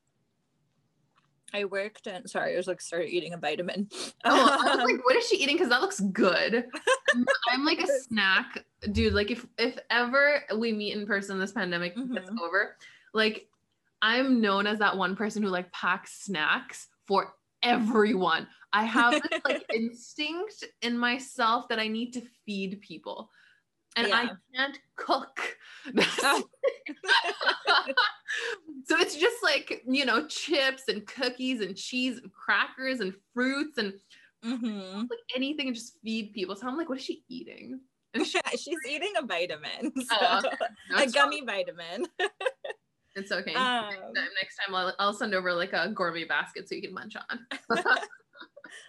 I worked and sorry, I was like started eating a vitamin. Oh, I was like, what is she eating? Because that looks good. [LAUGHS] I'm like a snack dude. Like if if ever we meet in person, this pandemic mm-hmm. gets over, like I'm known as that one person who like packs snacks for everyone. I have this like [LAUGHS] instinct in myself that I need to feed people and yeah. I can't cook. [LAUGHS] so it's just like, you know, chips and cookies and cheese and crackers and fruits and mm-hmm. like anything and just feed people. So I'm like, what is she eating? [LAUGHS] She- [LAUGHS] She's eating a vitamin, so, uh, a gummy wrong. vitamin. It's okay. Um, next, time, next time I'll, I'll send over like a gourmet basket so you can munch on.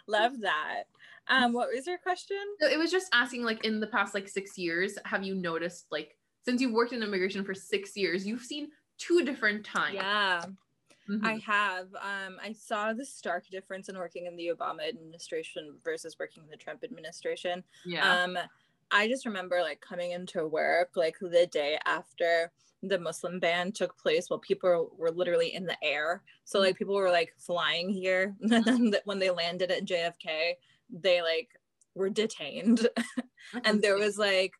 Love that. Um, what was your question? So it was just asking, like, in the past like six years, have you noticed, like, since you've worked in immigration for six years, you've seen two different times. Yeah. Mm-hmm. I have. Um, I saw the stark difference in working in the Obama administration versus working in the Trump administration. Yeah. Um, I just remember like coming into work like the day after the Muslim ban took place while people were literally in the air. So like people were like flying here [LAUGHS] and then when they landed at JFK, they like were detained. [LAUGHS] And there was like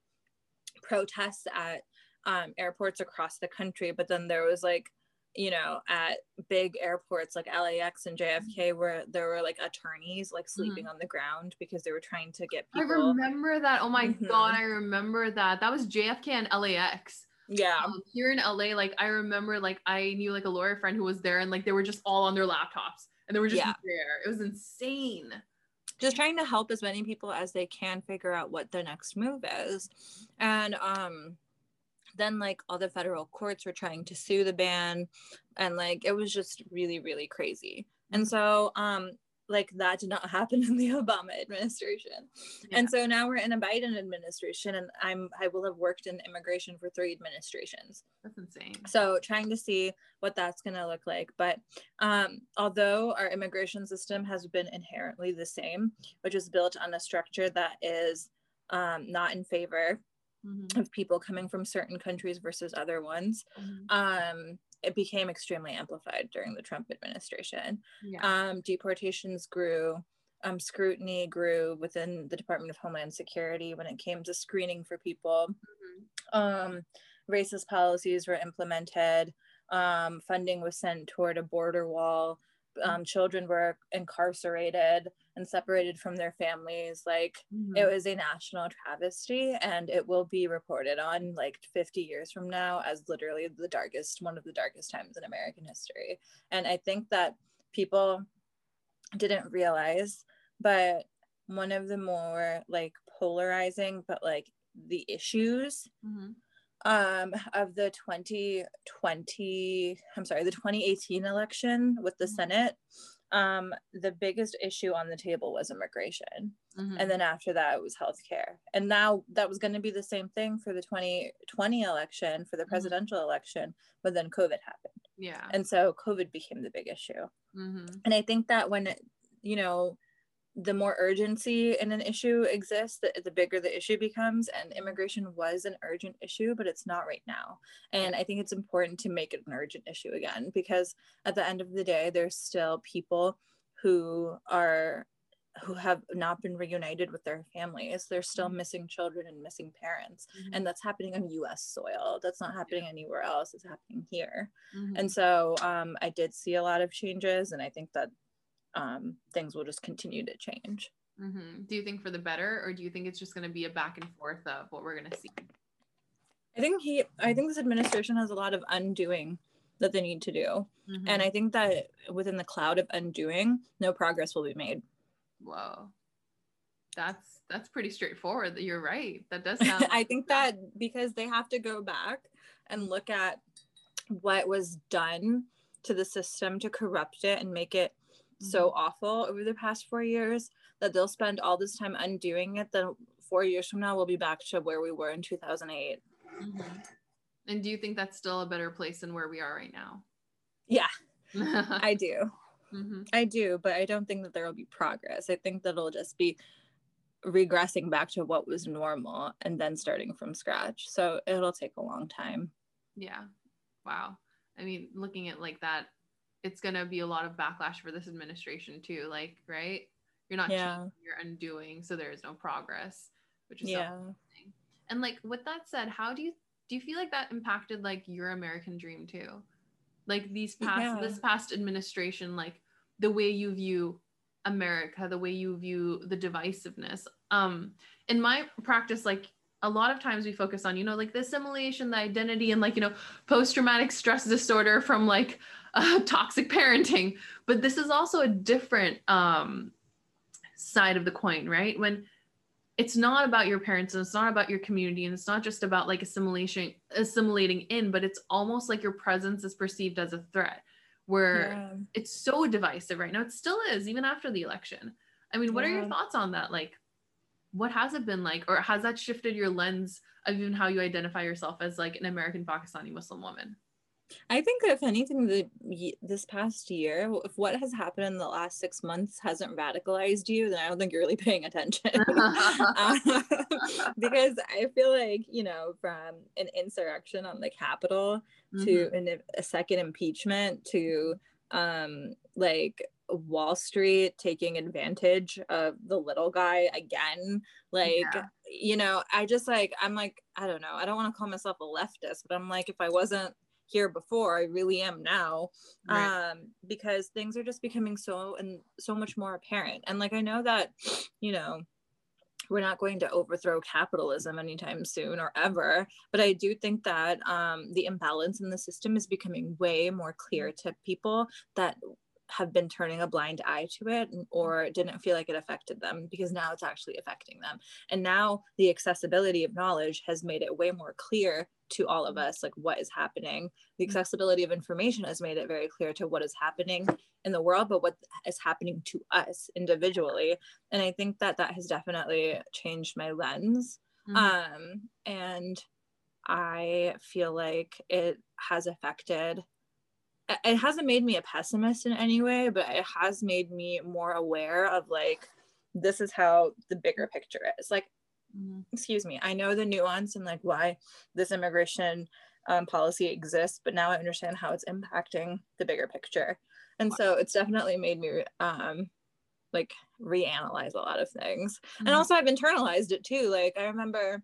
protests at um, airports across the country but then there was like you know, at big airports like LAX and JFK, where there were like attorneys like sleeping mm-hmm. on the ground because they were trying to get people. I remember that. Oh my mm-hmm. god, I remember that. That was JFK and LAX. Yeah. Um, here in LA, like I remember, like I knew like a lawyer friend who was there, and like they were just all on their laptops, and they were just yeah. there. It was insane. Just trying to help as many people as they can figure out what the next move is, and um then like all the federal courts were trying to sue the ban and like it was just really really crazy and mm-hmm. so um like that did not [LAUGHS] happen in the Obama administration. Yeah. And so now we're in a Biden administration and I'm I will have worked in immigration for three administrations. That's insane. So trying to see what that's going to look like. But um, although our immigration system has been inherently the same, which is built on a structure that is um, not in favor mm-hmm. of people coming from certain countries versus other ones. Mm-hmm. Um, it became extremely amplified during the Trump administration. Yeah. Um, deportations grew, um, scrutiny grew within the Department of Homeland Security when it came to screening for people. Mm-hmm. Um, racist policies were implemented. Um, funding was sent toward a border wall um, children were incarcerated and separated from their families. Like mm-hmm. it was a national travesty, and it will be reported on like 50 years from now as literally the darkest, one of the darkest times in American history. And I think that people didn't realize, but one of the more like polarizing, but like the issues. Mm-hmm um, of the 2020, I'm sorry, the 2018 election with the mm-hmm. Senate, um, the biggest issue on the table was immigration. Mm-hmm. And then after that, it was healthcare. And now that was going to be the same thing for the 2020 election, for the mm-hmm. presidential mm-hmm. election, but then COVID happened. Yeah. And so COVID became the big issue. Mm-hmm. And I think that when, it, you know, the more urgency in an issue exists, the, the bigger the issue becomes. And immigration was an urgent issue, but it's not right now. And I think it's important to make it an urgent issue again, because at the end of the day, there's still people who are who have not been reunited with their families. They're still mm-hmm. missing children and missing parents. Mm-hmm. And that's happening on US soil. That's not happening anywhere else. It's happening here. Mm-hmm. And so um, I did see a lot of changes. And I think that um, things will just continue to change. Mm-hmm. Do you think for the better, or do you think it's just going to be a back and forth of what we're going to see? I think he, I think this administration has a lot of undoing that they need to do, mm-hmm. and I think that within the cloud of undoing, no progress will be made. Whoa, that's that's pretty straightforward. You're right. That does [LAUGHS] sound. I think that because they have to go back and look at what was done to the system to corrupt it and make it so mm-hmm. awful over the past four years that they'll spend all this time undoing it. Then four years from now, we'll be back to where we were in 2008. Mm-hmm. And do you think that's still a better place than where we are right now? Yeah, [LAUGHS] I do. Mm-hmm. I do, but I don't think that there will be progress. I think that it'll just be regressing back to what was normal and then starting from scratch. So it'll take a long time. Yeah. Wow. I mean, looking at like that it's going to be a lot of backlash for this administration too like right? You're not yeah. changing, you're undoing so there is no progress which is yeah. and like with that said how do you do you feel like that impacted like your american dream too? Like these past yeah. this past administration like the way you view america the way you view the divisiveness. Um in my practice like a lot of times we focus on you know like the assimilation the identity and like you know post-traumatic stress disorder from like [LAUGHS] uh, toxic parenting. But this is also a different um, side of the coin right? When it's not about your parents and it's not about your community and it's not just about like assimilation assimilating in but it's almost like your presence is perceived as a threat where yeah. it's so divisive right now. It still is even after the election. I mean what yeah. are your thoughts on that? Like what has it been like? Or has that shifted your lens of even how you identify yourself as like an american pakistani muslim woman I think if anything, the this past year, if what has happened in the last six months hasn't radicalized you, then I don't think you're really paying attention. uh, [LAUGHS] [LAUGHS] [LAUGHS] because I feel like you know, from an insurrection on the Capitol mm-hmm. to an, a second impeachment to um, like Wall Street taking advantage of the little guy again. Like, yeah. you know, I just like, I'm like, I don't know. I don't want to call myself a leftist, but I'm like, if I wasn't here before i really am now Right. um because things are just becoming so and so much more apparent and like i know that you know we're not going to overthrow capitalism anytime soon or ever but i do think that um, the imbalance in the system is becoming way more clear to people that have been turning a blind eye to it or didn't feel like it affected them because now it's actually affecting them and now the accessibility of knowledge has made it way more clear to all of us like what is happening. The accessibility of information has made it very clear to what is happening in the world but what is happening to us individually. And i think that that has definitely changed my lens. Mhm. um and i feel like it has affected it hasn't made me a pessimist in any way but it has made me more aware of like this is how the bigger picture is. Like Mhm. excuse me i know the nuance and like why this immigration um, policy exists but now i understand how it's impacting the bigger picture and so it's definitely made me um like reanalyze a lot of things and Mhm. also i've internalized it too like i remember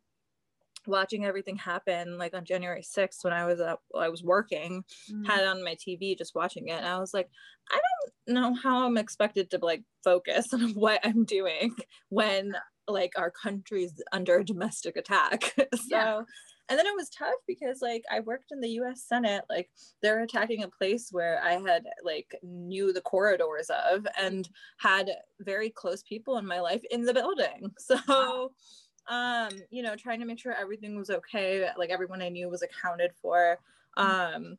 watching everything happen like on january 6th when i was up i was working Mhm. had it on my tv just watching it and i was like i don't know how i'm expected to like focus [LAUGHS] on what i'm doing when like our country's under [LAUGHS] domestic attack [LAUGHS] so Yeah. and then it was tough because like i worked in the us senate like they're attacking a place where i had like knew the corridors of and had very close people in my life in the building [LAUGHS] so um you know trying to make sure everything was okay like everyone i knew was accounted for um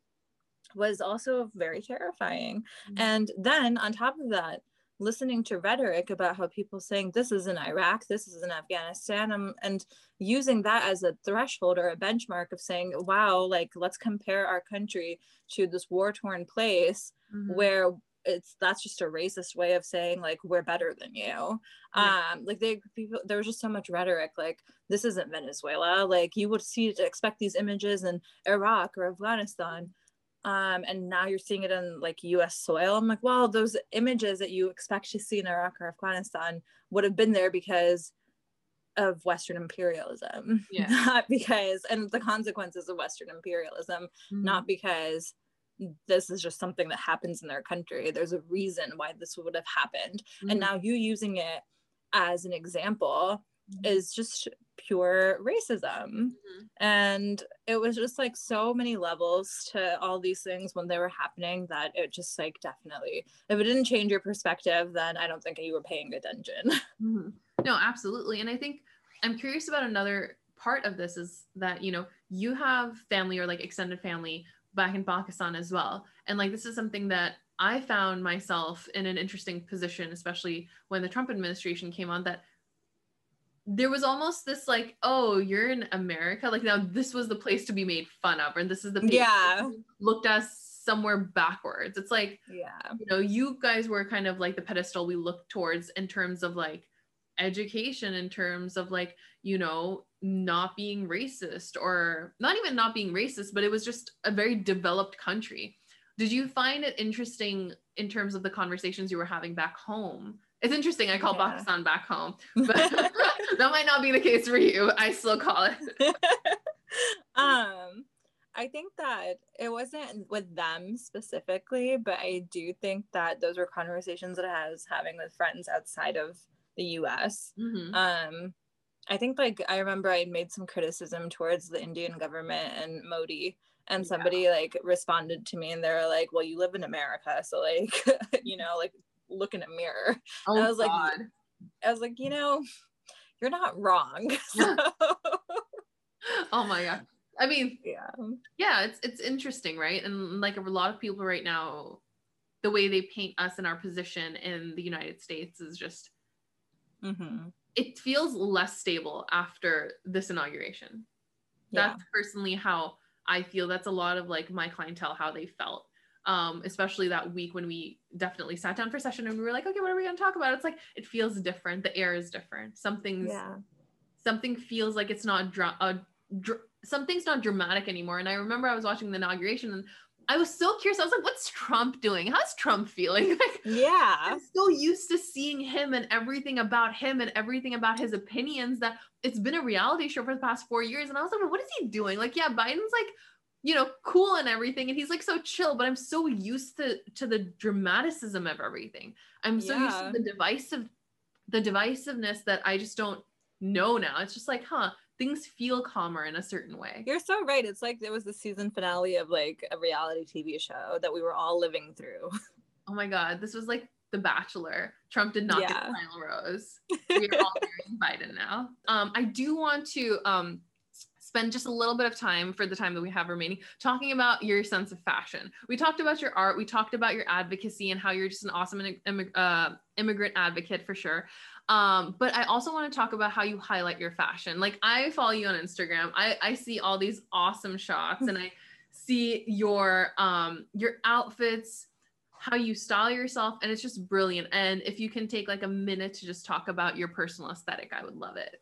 was also very terrifying Mhm. and then on top of that listening to rhetoric about how people saying this is in iraq this is in afghanistan um, and using that as a threshold or a benchmark of saying wow like let's compare our country to this war torn place Mhm. where it's that's just a racist way of saying like we're better than you um like they people there was just so much rhetoric like this isn't venezuela like you would see expect these images in iraq or afghanistan um and now you're seeing it in like us soil i'm like well those images that you expect to see in iraq or afghanistan would have been there because of western imperialism Yeah. [LAUGHS] not because and the consequences of western imperialism Mhm. not because this is just something that happens in their country. There's a reason why this would have happened. Mhm. And now you using it as an example. Is just pure racism. Mhm. And it was just like so many levels to all these things when they were happening that it just like definitely, if it didn't change your perspective, then I don't think you were paying attention. [LAUGHS] Mhm. No, absolutely. And I think I'm curious about another part of this is that, you know, you have family or like extended family back in Pakistan as well. And like this is something that I found myself in an interesting position, especially when the Trump administration came on, that there was almost this like, oh, you're in America. Like now this was the place to be made fun of, and this is the place Yeah. looked at somewhere backwards. It's like yeah. you know, you guys were kind of like the pedestal we looked towards in terms of like education, in terms of like, you know, not being racist or not even not being racist, but it was just a very developed country. Did you find it interesting in terms of the conversations you were having back home? It's interesting. I call Yeah. Pakistan back home, [LAUGHS] but [LAUGHS] that might not be the case for you. I still call it. [LAUGHS] um i think that it wasn't with them specifically but i do think that those were conversations that i was having with friends outside of the us Mhm. um i think like i remember i made some criticism towards the indian government and modi and Yeah. somebody like responded to me and they're like well you live in america so like you know like look in a mirror. [LAUGHS] Oh, I was like, i was like you know you're not wrong. [LAUGHS] So, [LAUGHS] oh my God. I mean, yeah. yeah it's it's interesting right? And like a lot of people right now the way they paint us in our position in the united states is just hmm it feels less stable after this inauguration. Yeah. That's personally how i feel. That's a lot of like my clientele how they felt um especially that week when we definitely sat down for session and we were like okay what are we going to talk about it's like it feels different the air is different something's yeah something feels like it's not dra- uh, dr- something's not dramatic anymore. And I remember I was watching the inauguration and I was so curious. I was like, what's Trump doing? How's Trump feeling? [LAUGHS] Like, yeah I'm so used to seeing him and everything about him and everything about his opinions that it's been a reality show for the past four years. And I was like, what is he doing? Like, yeah, Biden's like you know, cool and everything. And he's like so chill, but I'm so used to to the dramaticism of everything. I'm so used to the divisive the divisiveness that I just don't know now. It's just like, huh, things feel calmer in a certain way. You're so right. It's like there was the season finale of like a reality TV show that we were all living through. [LAUGHS] Oh my god, this was like The Bachelor. Trump did not get the final rose. We are all marrying Biden now. Um, I do want to um spend just a little bit of time for the time that we have remaining talking about your sense of fashion. We talked about your art, we talked about your advocacy and how you're just an awesome uh, immigrant advocate for sure. Um, but I also want to talk about how you highlight your fashion. Like I follow you on Instagram. I, I see all these awesome shots and I see your um your outfits, how you style yourself, and it's just brilliant. And if you can take like a minute to just talk about your personal aesthetic, I would love it.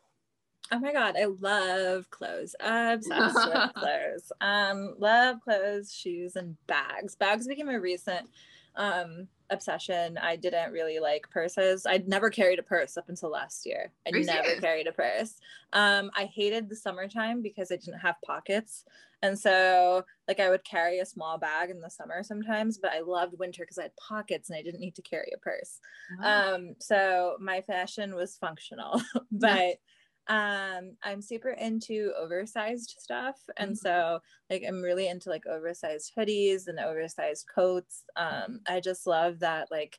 Oh my god, I love clothes. Obsessed [LAUGHS] with clothes. Um, love clothes, shoes, and bags. Bags became a recent um obsession. I didn't really like purses. I'd never carried a purse up until last year. I never serious? carried a purse. Um, I hated the summertime because I didn't have pockets. And so like I would carry a small bag in the summer sometimes, but I loved winter because I had pockets and I didn't need to carry a purse um so my fashion was functional [LAUGHS] but um i'm super into oversized stuff and Mhm. so like i'm really into like oversized hoodies and oversized coats. Um i just love that like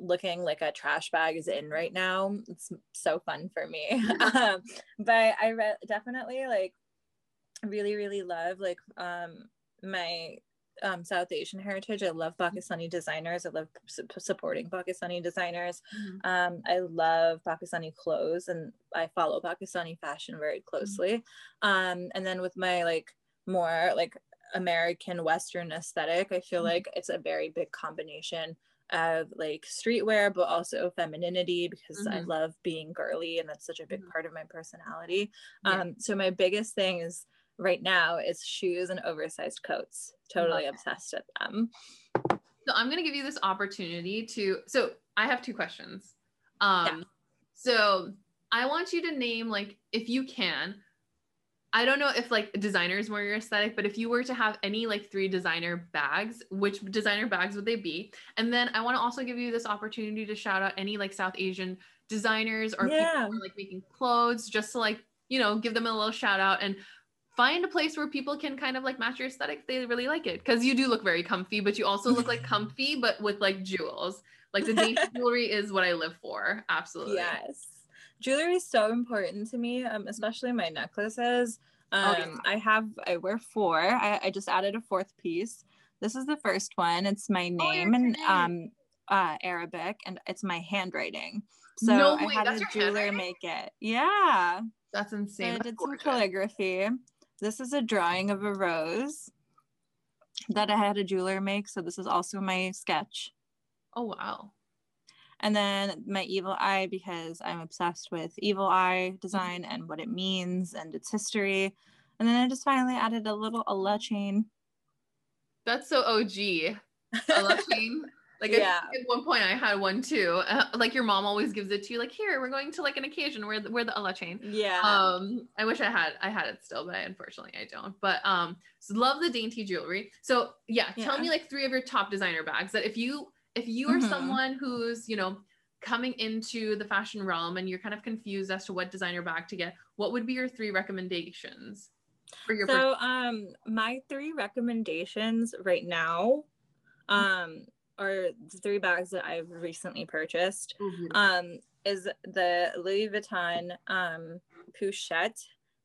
looking like a trash bag is in right now. It's so fun for me. [LAUGHS] Um, but i re- definitely like really really love like um my um, South Asian heritage. I love Pakistani designers. I love su- supporting Pakistani designers. Mhm. Um, I love Pakistani clothes and I follow Pakistani fashion very closely. Um, and then with my like more like American Western aesthetic, I feel Mhm. like it's a very big combination of like streetwear, but also femininity because I Mhm. love being girly and that's such a big part of my personality. Yeah. Um, so my biggest thing is right now is shoes and oversized coats. Totally obsessed with them. So I'm gonna give you this opportunity to. So I have two questions. Um, so I want you to name like if you can. I don't know if like designer is more your aesthetic, but if you were to have any like three designer bags, which designer bags would they be? And then I want to also give you this opportunity to shout out any like South Asian designers or Yeah. people who are like making clothes, just to like you know give them a little shout out and find a place where people can kind of like match your aesthetic they really like it because you do look very comfy but you also look like [LAUGHS] comfy but with like jewels like the [LAUGHS] jewelry is what i live for absolutely Yes. Jewelry is so important to me, um, especially my necklaces. Um, Oh, yeah. I have, I wear four. I, I just added a fourth piece. This is the first one. It's my Oh, name and name. um, uh, Arabic, and it's my handwriting. So No I had a jeweler handwriting? make it. Yeah. that's insane I That's did some calligraphy. This is a drawing of a rose that I had a jeweler make. So this is also my sketch. oh wow And then my evil eye because I'm obsessed with evil eye design and what it means and its history. And then I just finally added a little Allah chain. that's so og a love chain like Yeah. at one point i had one too uh, like your mom always gives it to you like here we're going to like an occasion where the, where the allah chain Yeah. um i wish i had i had it still but I, unfortunately i don't but um so love the dainty jewelry so yeah, tell me like three of your top designer bags that if you if you are Mhm. someone who's you know coming into the fashion realm and you're kind of confused as to what designer bag to get what would be your three recommendations for your so um my three recommendations right now um are the three bags that I've recently purchased. Beautiful. um is the Louis Vuitton um Pochette.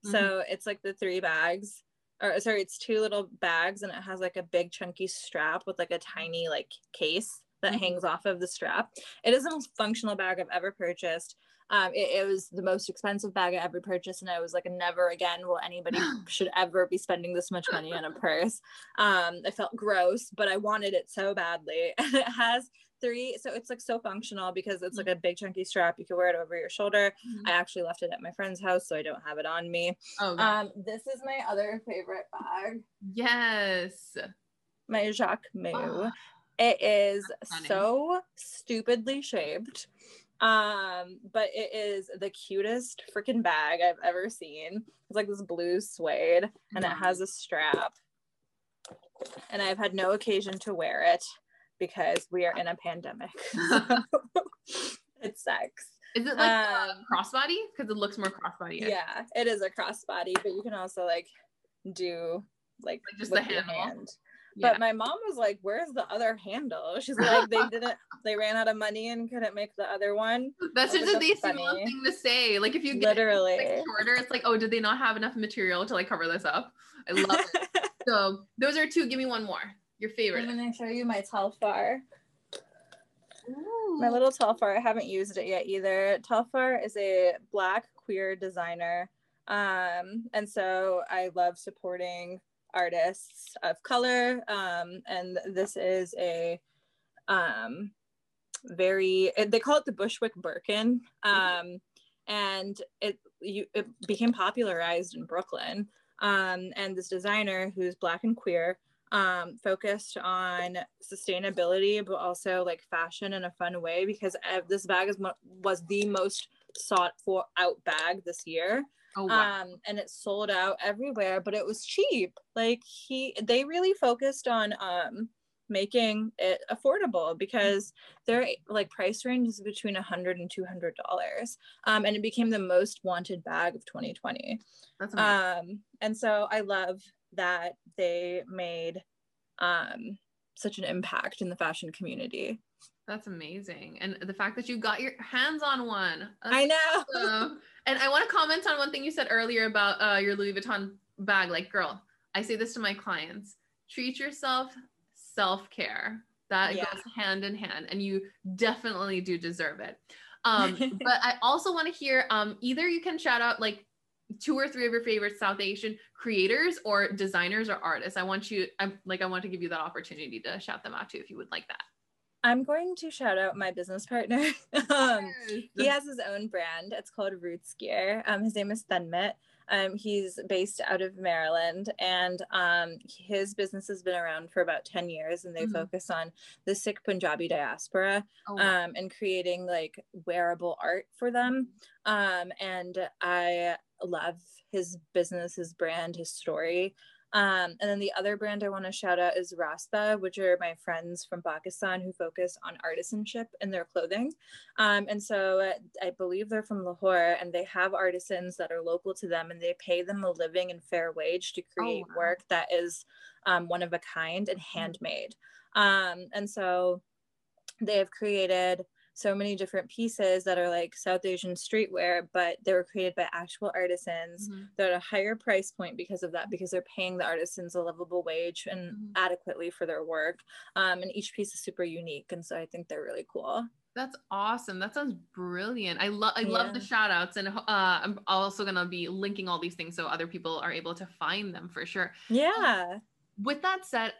Mm-hmm. So it's like the three bags or sorry, it's two little bags and it has like a big chunky strap with like a tiny like case that Mhm. hangs off of the strap. It is the most functional bag I've ever purchased. Um, it, it was the most expensive bag I ever purchased, and I was like, never again will anybody [LAUGHS] should ever be spending this much money on a purse. Um, I felt gross, but I wanted it so badly. [LAUGHS] And it has three, so it's like so functional because it's like a big chunky strap. You can wear it over your shoulder. Mhm. I actually left it at my friend's house, so I don't have it on me. oh. Um, this is my other favorite bag, yes my Jacquemus. Ah, [GASPS] It is so stupidly shaped. Um, but it is the cutest freaking bag I've ever seen. It's like this blue suede and it has a strap. and I've had no occasion to wear it because we are in a pandemic. [LAUGHS] [LAUGHS] it sucks. Is it like um, crossbody? Because it looks more crossbody. Yeah, it is a crossbody, but you can also like do like, like just the handle. Hand. Yeah. But my mom was like, "Where's the other handle?" She's like, "They [LAUGHS] didn't. They ran out of money and couldn't make the other one." That's such a decent thing to say. Like if you get literally it, like, shorter, it's like, "Oh, did they not have enough material to like cover this up?" I love it. [LAUGHS] so those are two. Give me one more. Your favorite. I'm gonna show you my Telfar. My little Telfar. I haven't used it yet either. Telfar is a black queer designer. Um, and so I love supporting artists of color. Um, and this is a um, very, they call it the Bushwick Birkin. Um, and it, you, it became popularized in Brooklyn. Um, and this designer who's black and queer um, focused on sustainability, but also like fashion in a fun way because this bag is was the most sought for out bag this year. Oh, wow. Um, and it sold out everywhere, but it was cheap. Like he, they really focused on um, making it affordable because their like price range is between a hundred and two hundred dollars. Um, and it became the most wanted bag of 2020. That's amazing. Um, and so I love that they made um, such an impact in the fashion community. That's amazing. And the fact that you got your hands on one. I know. Awesome. and I want to comment on one thing you said earlier about uh, your Louis Vuitton bag. Like, girl, I say this to my clients treat yourself self care. That yeah. goes hand in hand, and you definitely do deserve it. Um, [LAUGHS] but I also want to hear um, either you can shout out like two or three of your favorite South Asian creators or designers or artists. I want you, I'm like, I want to give you that opportunity to shout them out too if you would like that. I'm going to shout out my business partner. [LAUGHS] um, he has his own brand. It's called Roots Gear. Um, his name is Thanmit. Um, he's based out of Maryland, and um, his business has been around for about 10 years, and they mm-hmm. focus on the Sikh Punjabi diaspora oh, wow. um, and creating like wearable art for them. Um, and I love his business, his brand, his story. Um, and then the other brand I want to shout out is Rastah, which are my friends from Pakistan who focus on artisanship in their clothing. Um, and so uh, I believe they're from Lahore and they have artisans that are local to them and they pay them a living and fair wage to oh, create oh, wow. work that is um, one of a kind and mm-hmm. handmade. Um, and so they have created so many different pieces that are like South Asian streetwear, but they were created by actual artisans. Mm-hmm. They're at a higher price point because of that, because they're paying the artisans a livable wage and mm-hmm. adequately for their work. Um, and each piece is super unique. And so I think they're really cool. That's awesome. That sounds brilliant. I love I yeah. love the shout outs and uh, I'm also going to be linking all these things so other people are able to find them for sure. Yeah. Um, with that said,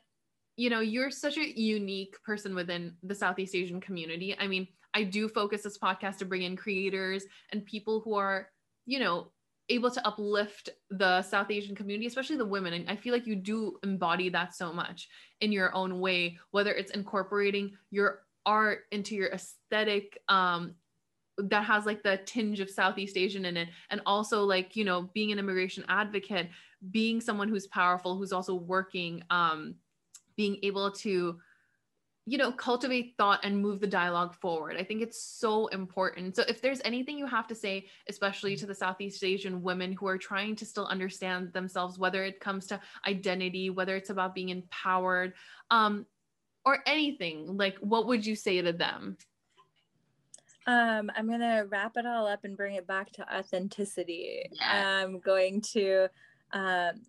you know, you're such a unique person within the Southeast Asian community. I mean, I do focus this podcast to bring in creators and people who are, you know, able to uplift the South Asian community, especially the women. And I feel like you do embody that so much in your own way, whether it's incorporating your art into your aesthetic um, that has like the tinge of Southeast Asian in it, and also like, you know, being an immigration advocate, being someone who's powerful, who's also working, um, being able to you know cultivate thought and move the dialogue forward i think it's so important so if there's anything you have to say especially to the southeast asian women who are trying to still understand themselves whether it comes to identity whether it's about being empowered um or anything like what would you say to them um, I'm gonna wrap it all up and bring it back to authenticity. Yeah. I'm going to um,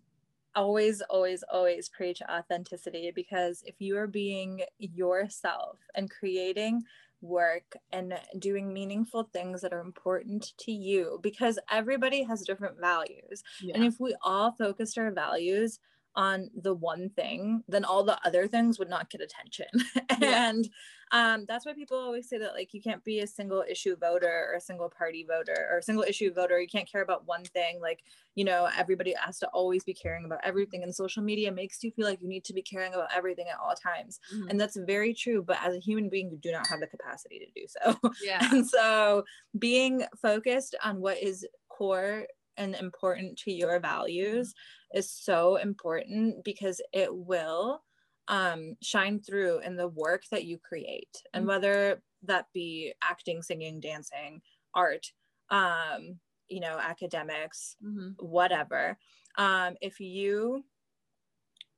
always always always preach authenticity because if you are being yourself and creating work and doing meaningful things that are important to you because everybody has different values yeah. and if we all focused our values on the one thing, then all the other things would not get attention. [LAUGHS] and um, that's why people always say that like you can't be a single issue voter or a single party voter or a single issue voter. You can't care about one thing. Like, you know, everybody has to always be caring about everything. And social media makes you feel like you need to be caring about everything at all times. Mm-hmm. And that's very true. But as a human being, you do not have the capacity to do so. Yeah. [LAUGHS] and so being focused on what is core and important to your values is so important because it will um, shine through in the work that you create and mm-hmm. whether that be acting singing dancing art um, you know academics mm-hmm. whatever um, if you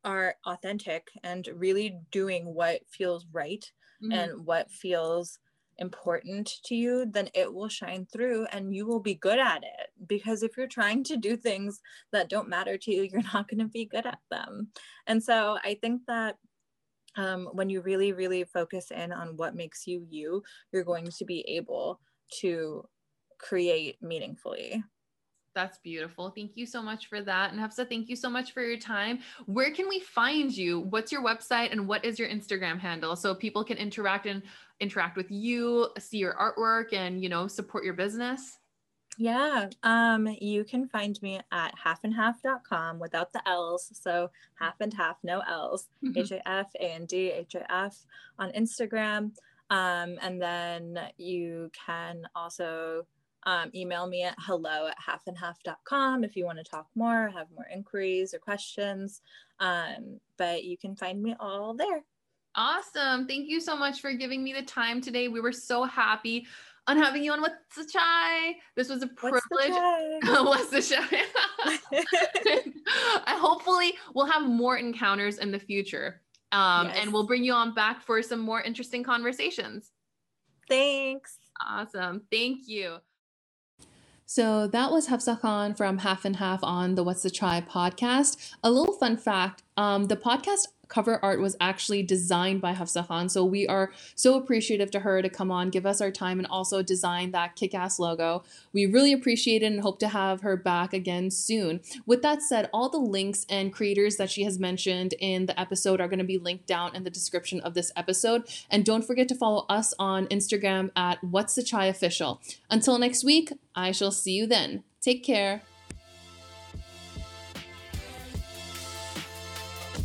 are authentic and really doing what feels right mm-hmm. and what feels important to you, then it will shine through and you will be good at it. Because if you're trying to do things that don't matter to you, [LAUGHS] you're not going to be good at them. And so I think that um, when you really, really focus in on what makes you you, you're going to be able to create meaningfully. That's beautiful. Thank you so much for that. And Hafsa, thank you so much for your time. Where can we find you? What's your website and what is your Instagram handle so people can interact and interact with you, see your artwork and, you know, support your business? Yeah, um, you can find me at halfandhalf.com without the L's. So half and half, no L's, mm-hmm. H A F A N D H A F on Instagram. Um, and then you can also um, email me at hello at halfandhalf.com if you want to talk more, have more inquiries or questions. Um, but you can find me all there. Awesome. Thank you so much for giving me the time today. We were so happy on having you on What's the Chai. This was a privilege. [LAUGHS] What's the Chai? and [LAUGHS] [LAUGHS] hopefully we'll have more encounters in the future. Um, yes. And we'll bring you on back for some more interesting conversations. Thanks. Awesome. Thank you. So that was Hafsa Khan from Half and Half on the What's the Chai podcast. A little fun fact um, the podcast cover art was actually designed by Hafsa Khan. So we are so appreciative to her to come on, give us our time, and also design that kick ass logo. We really appreciate it and hope to have her back again soon. With that said, all the links and creators that she has mentioned in the episode are going to be linked down in the description of this episode. And don't forget to follow us on Instagram at What's the Chai Official. Until next week, I shall see you then. Take care.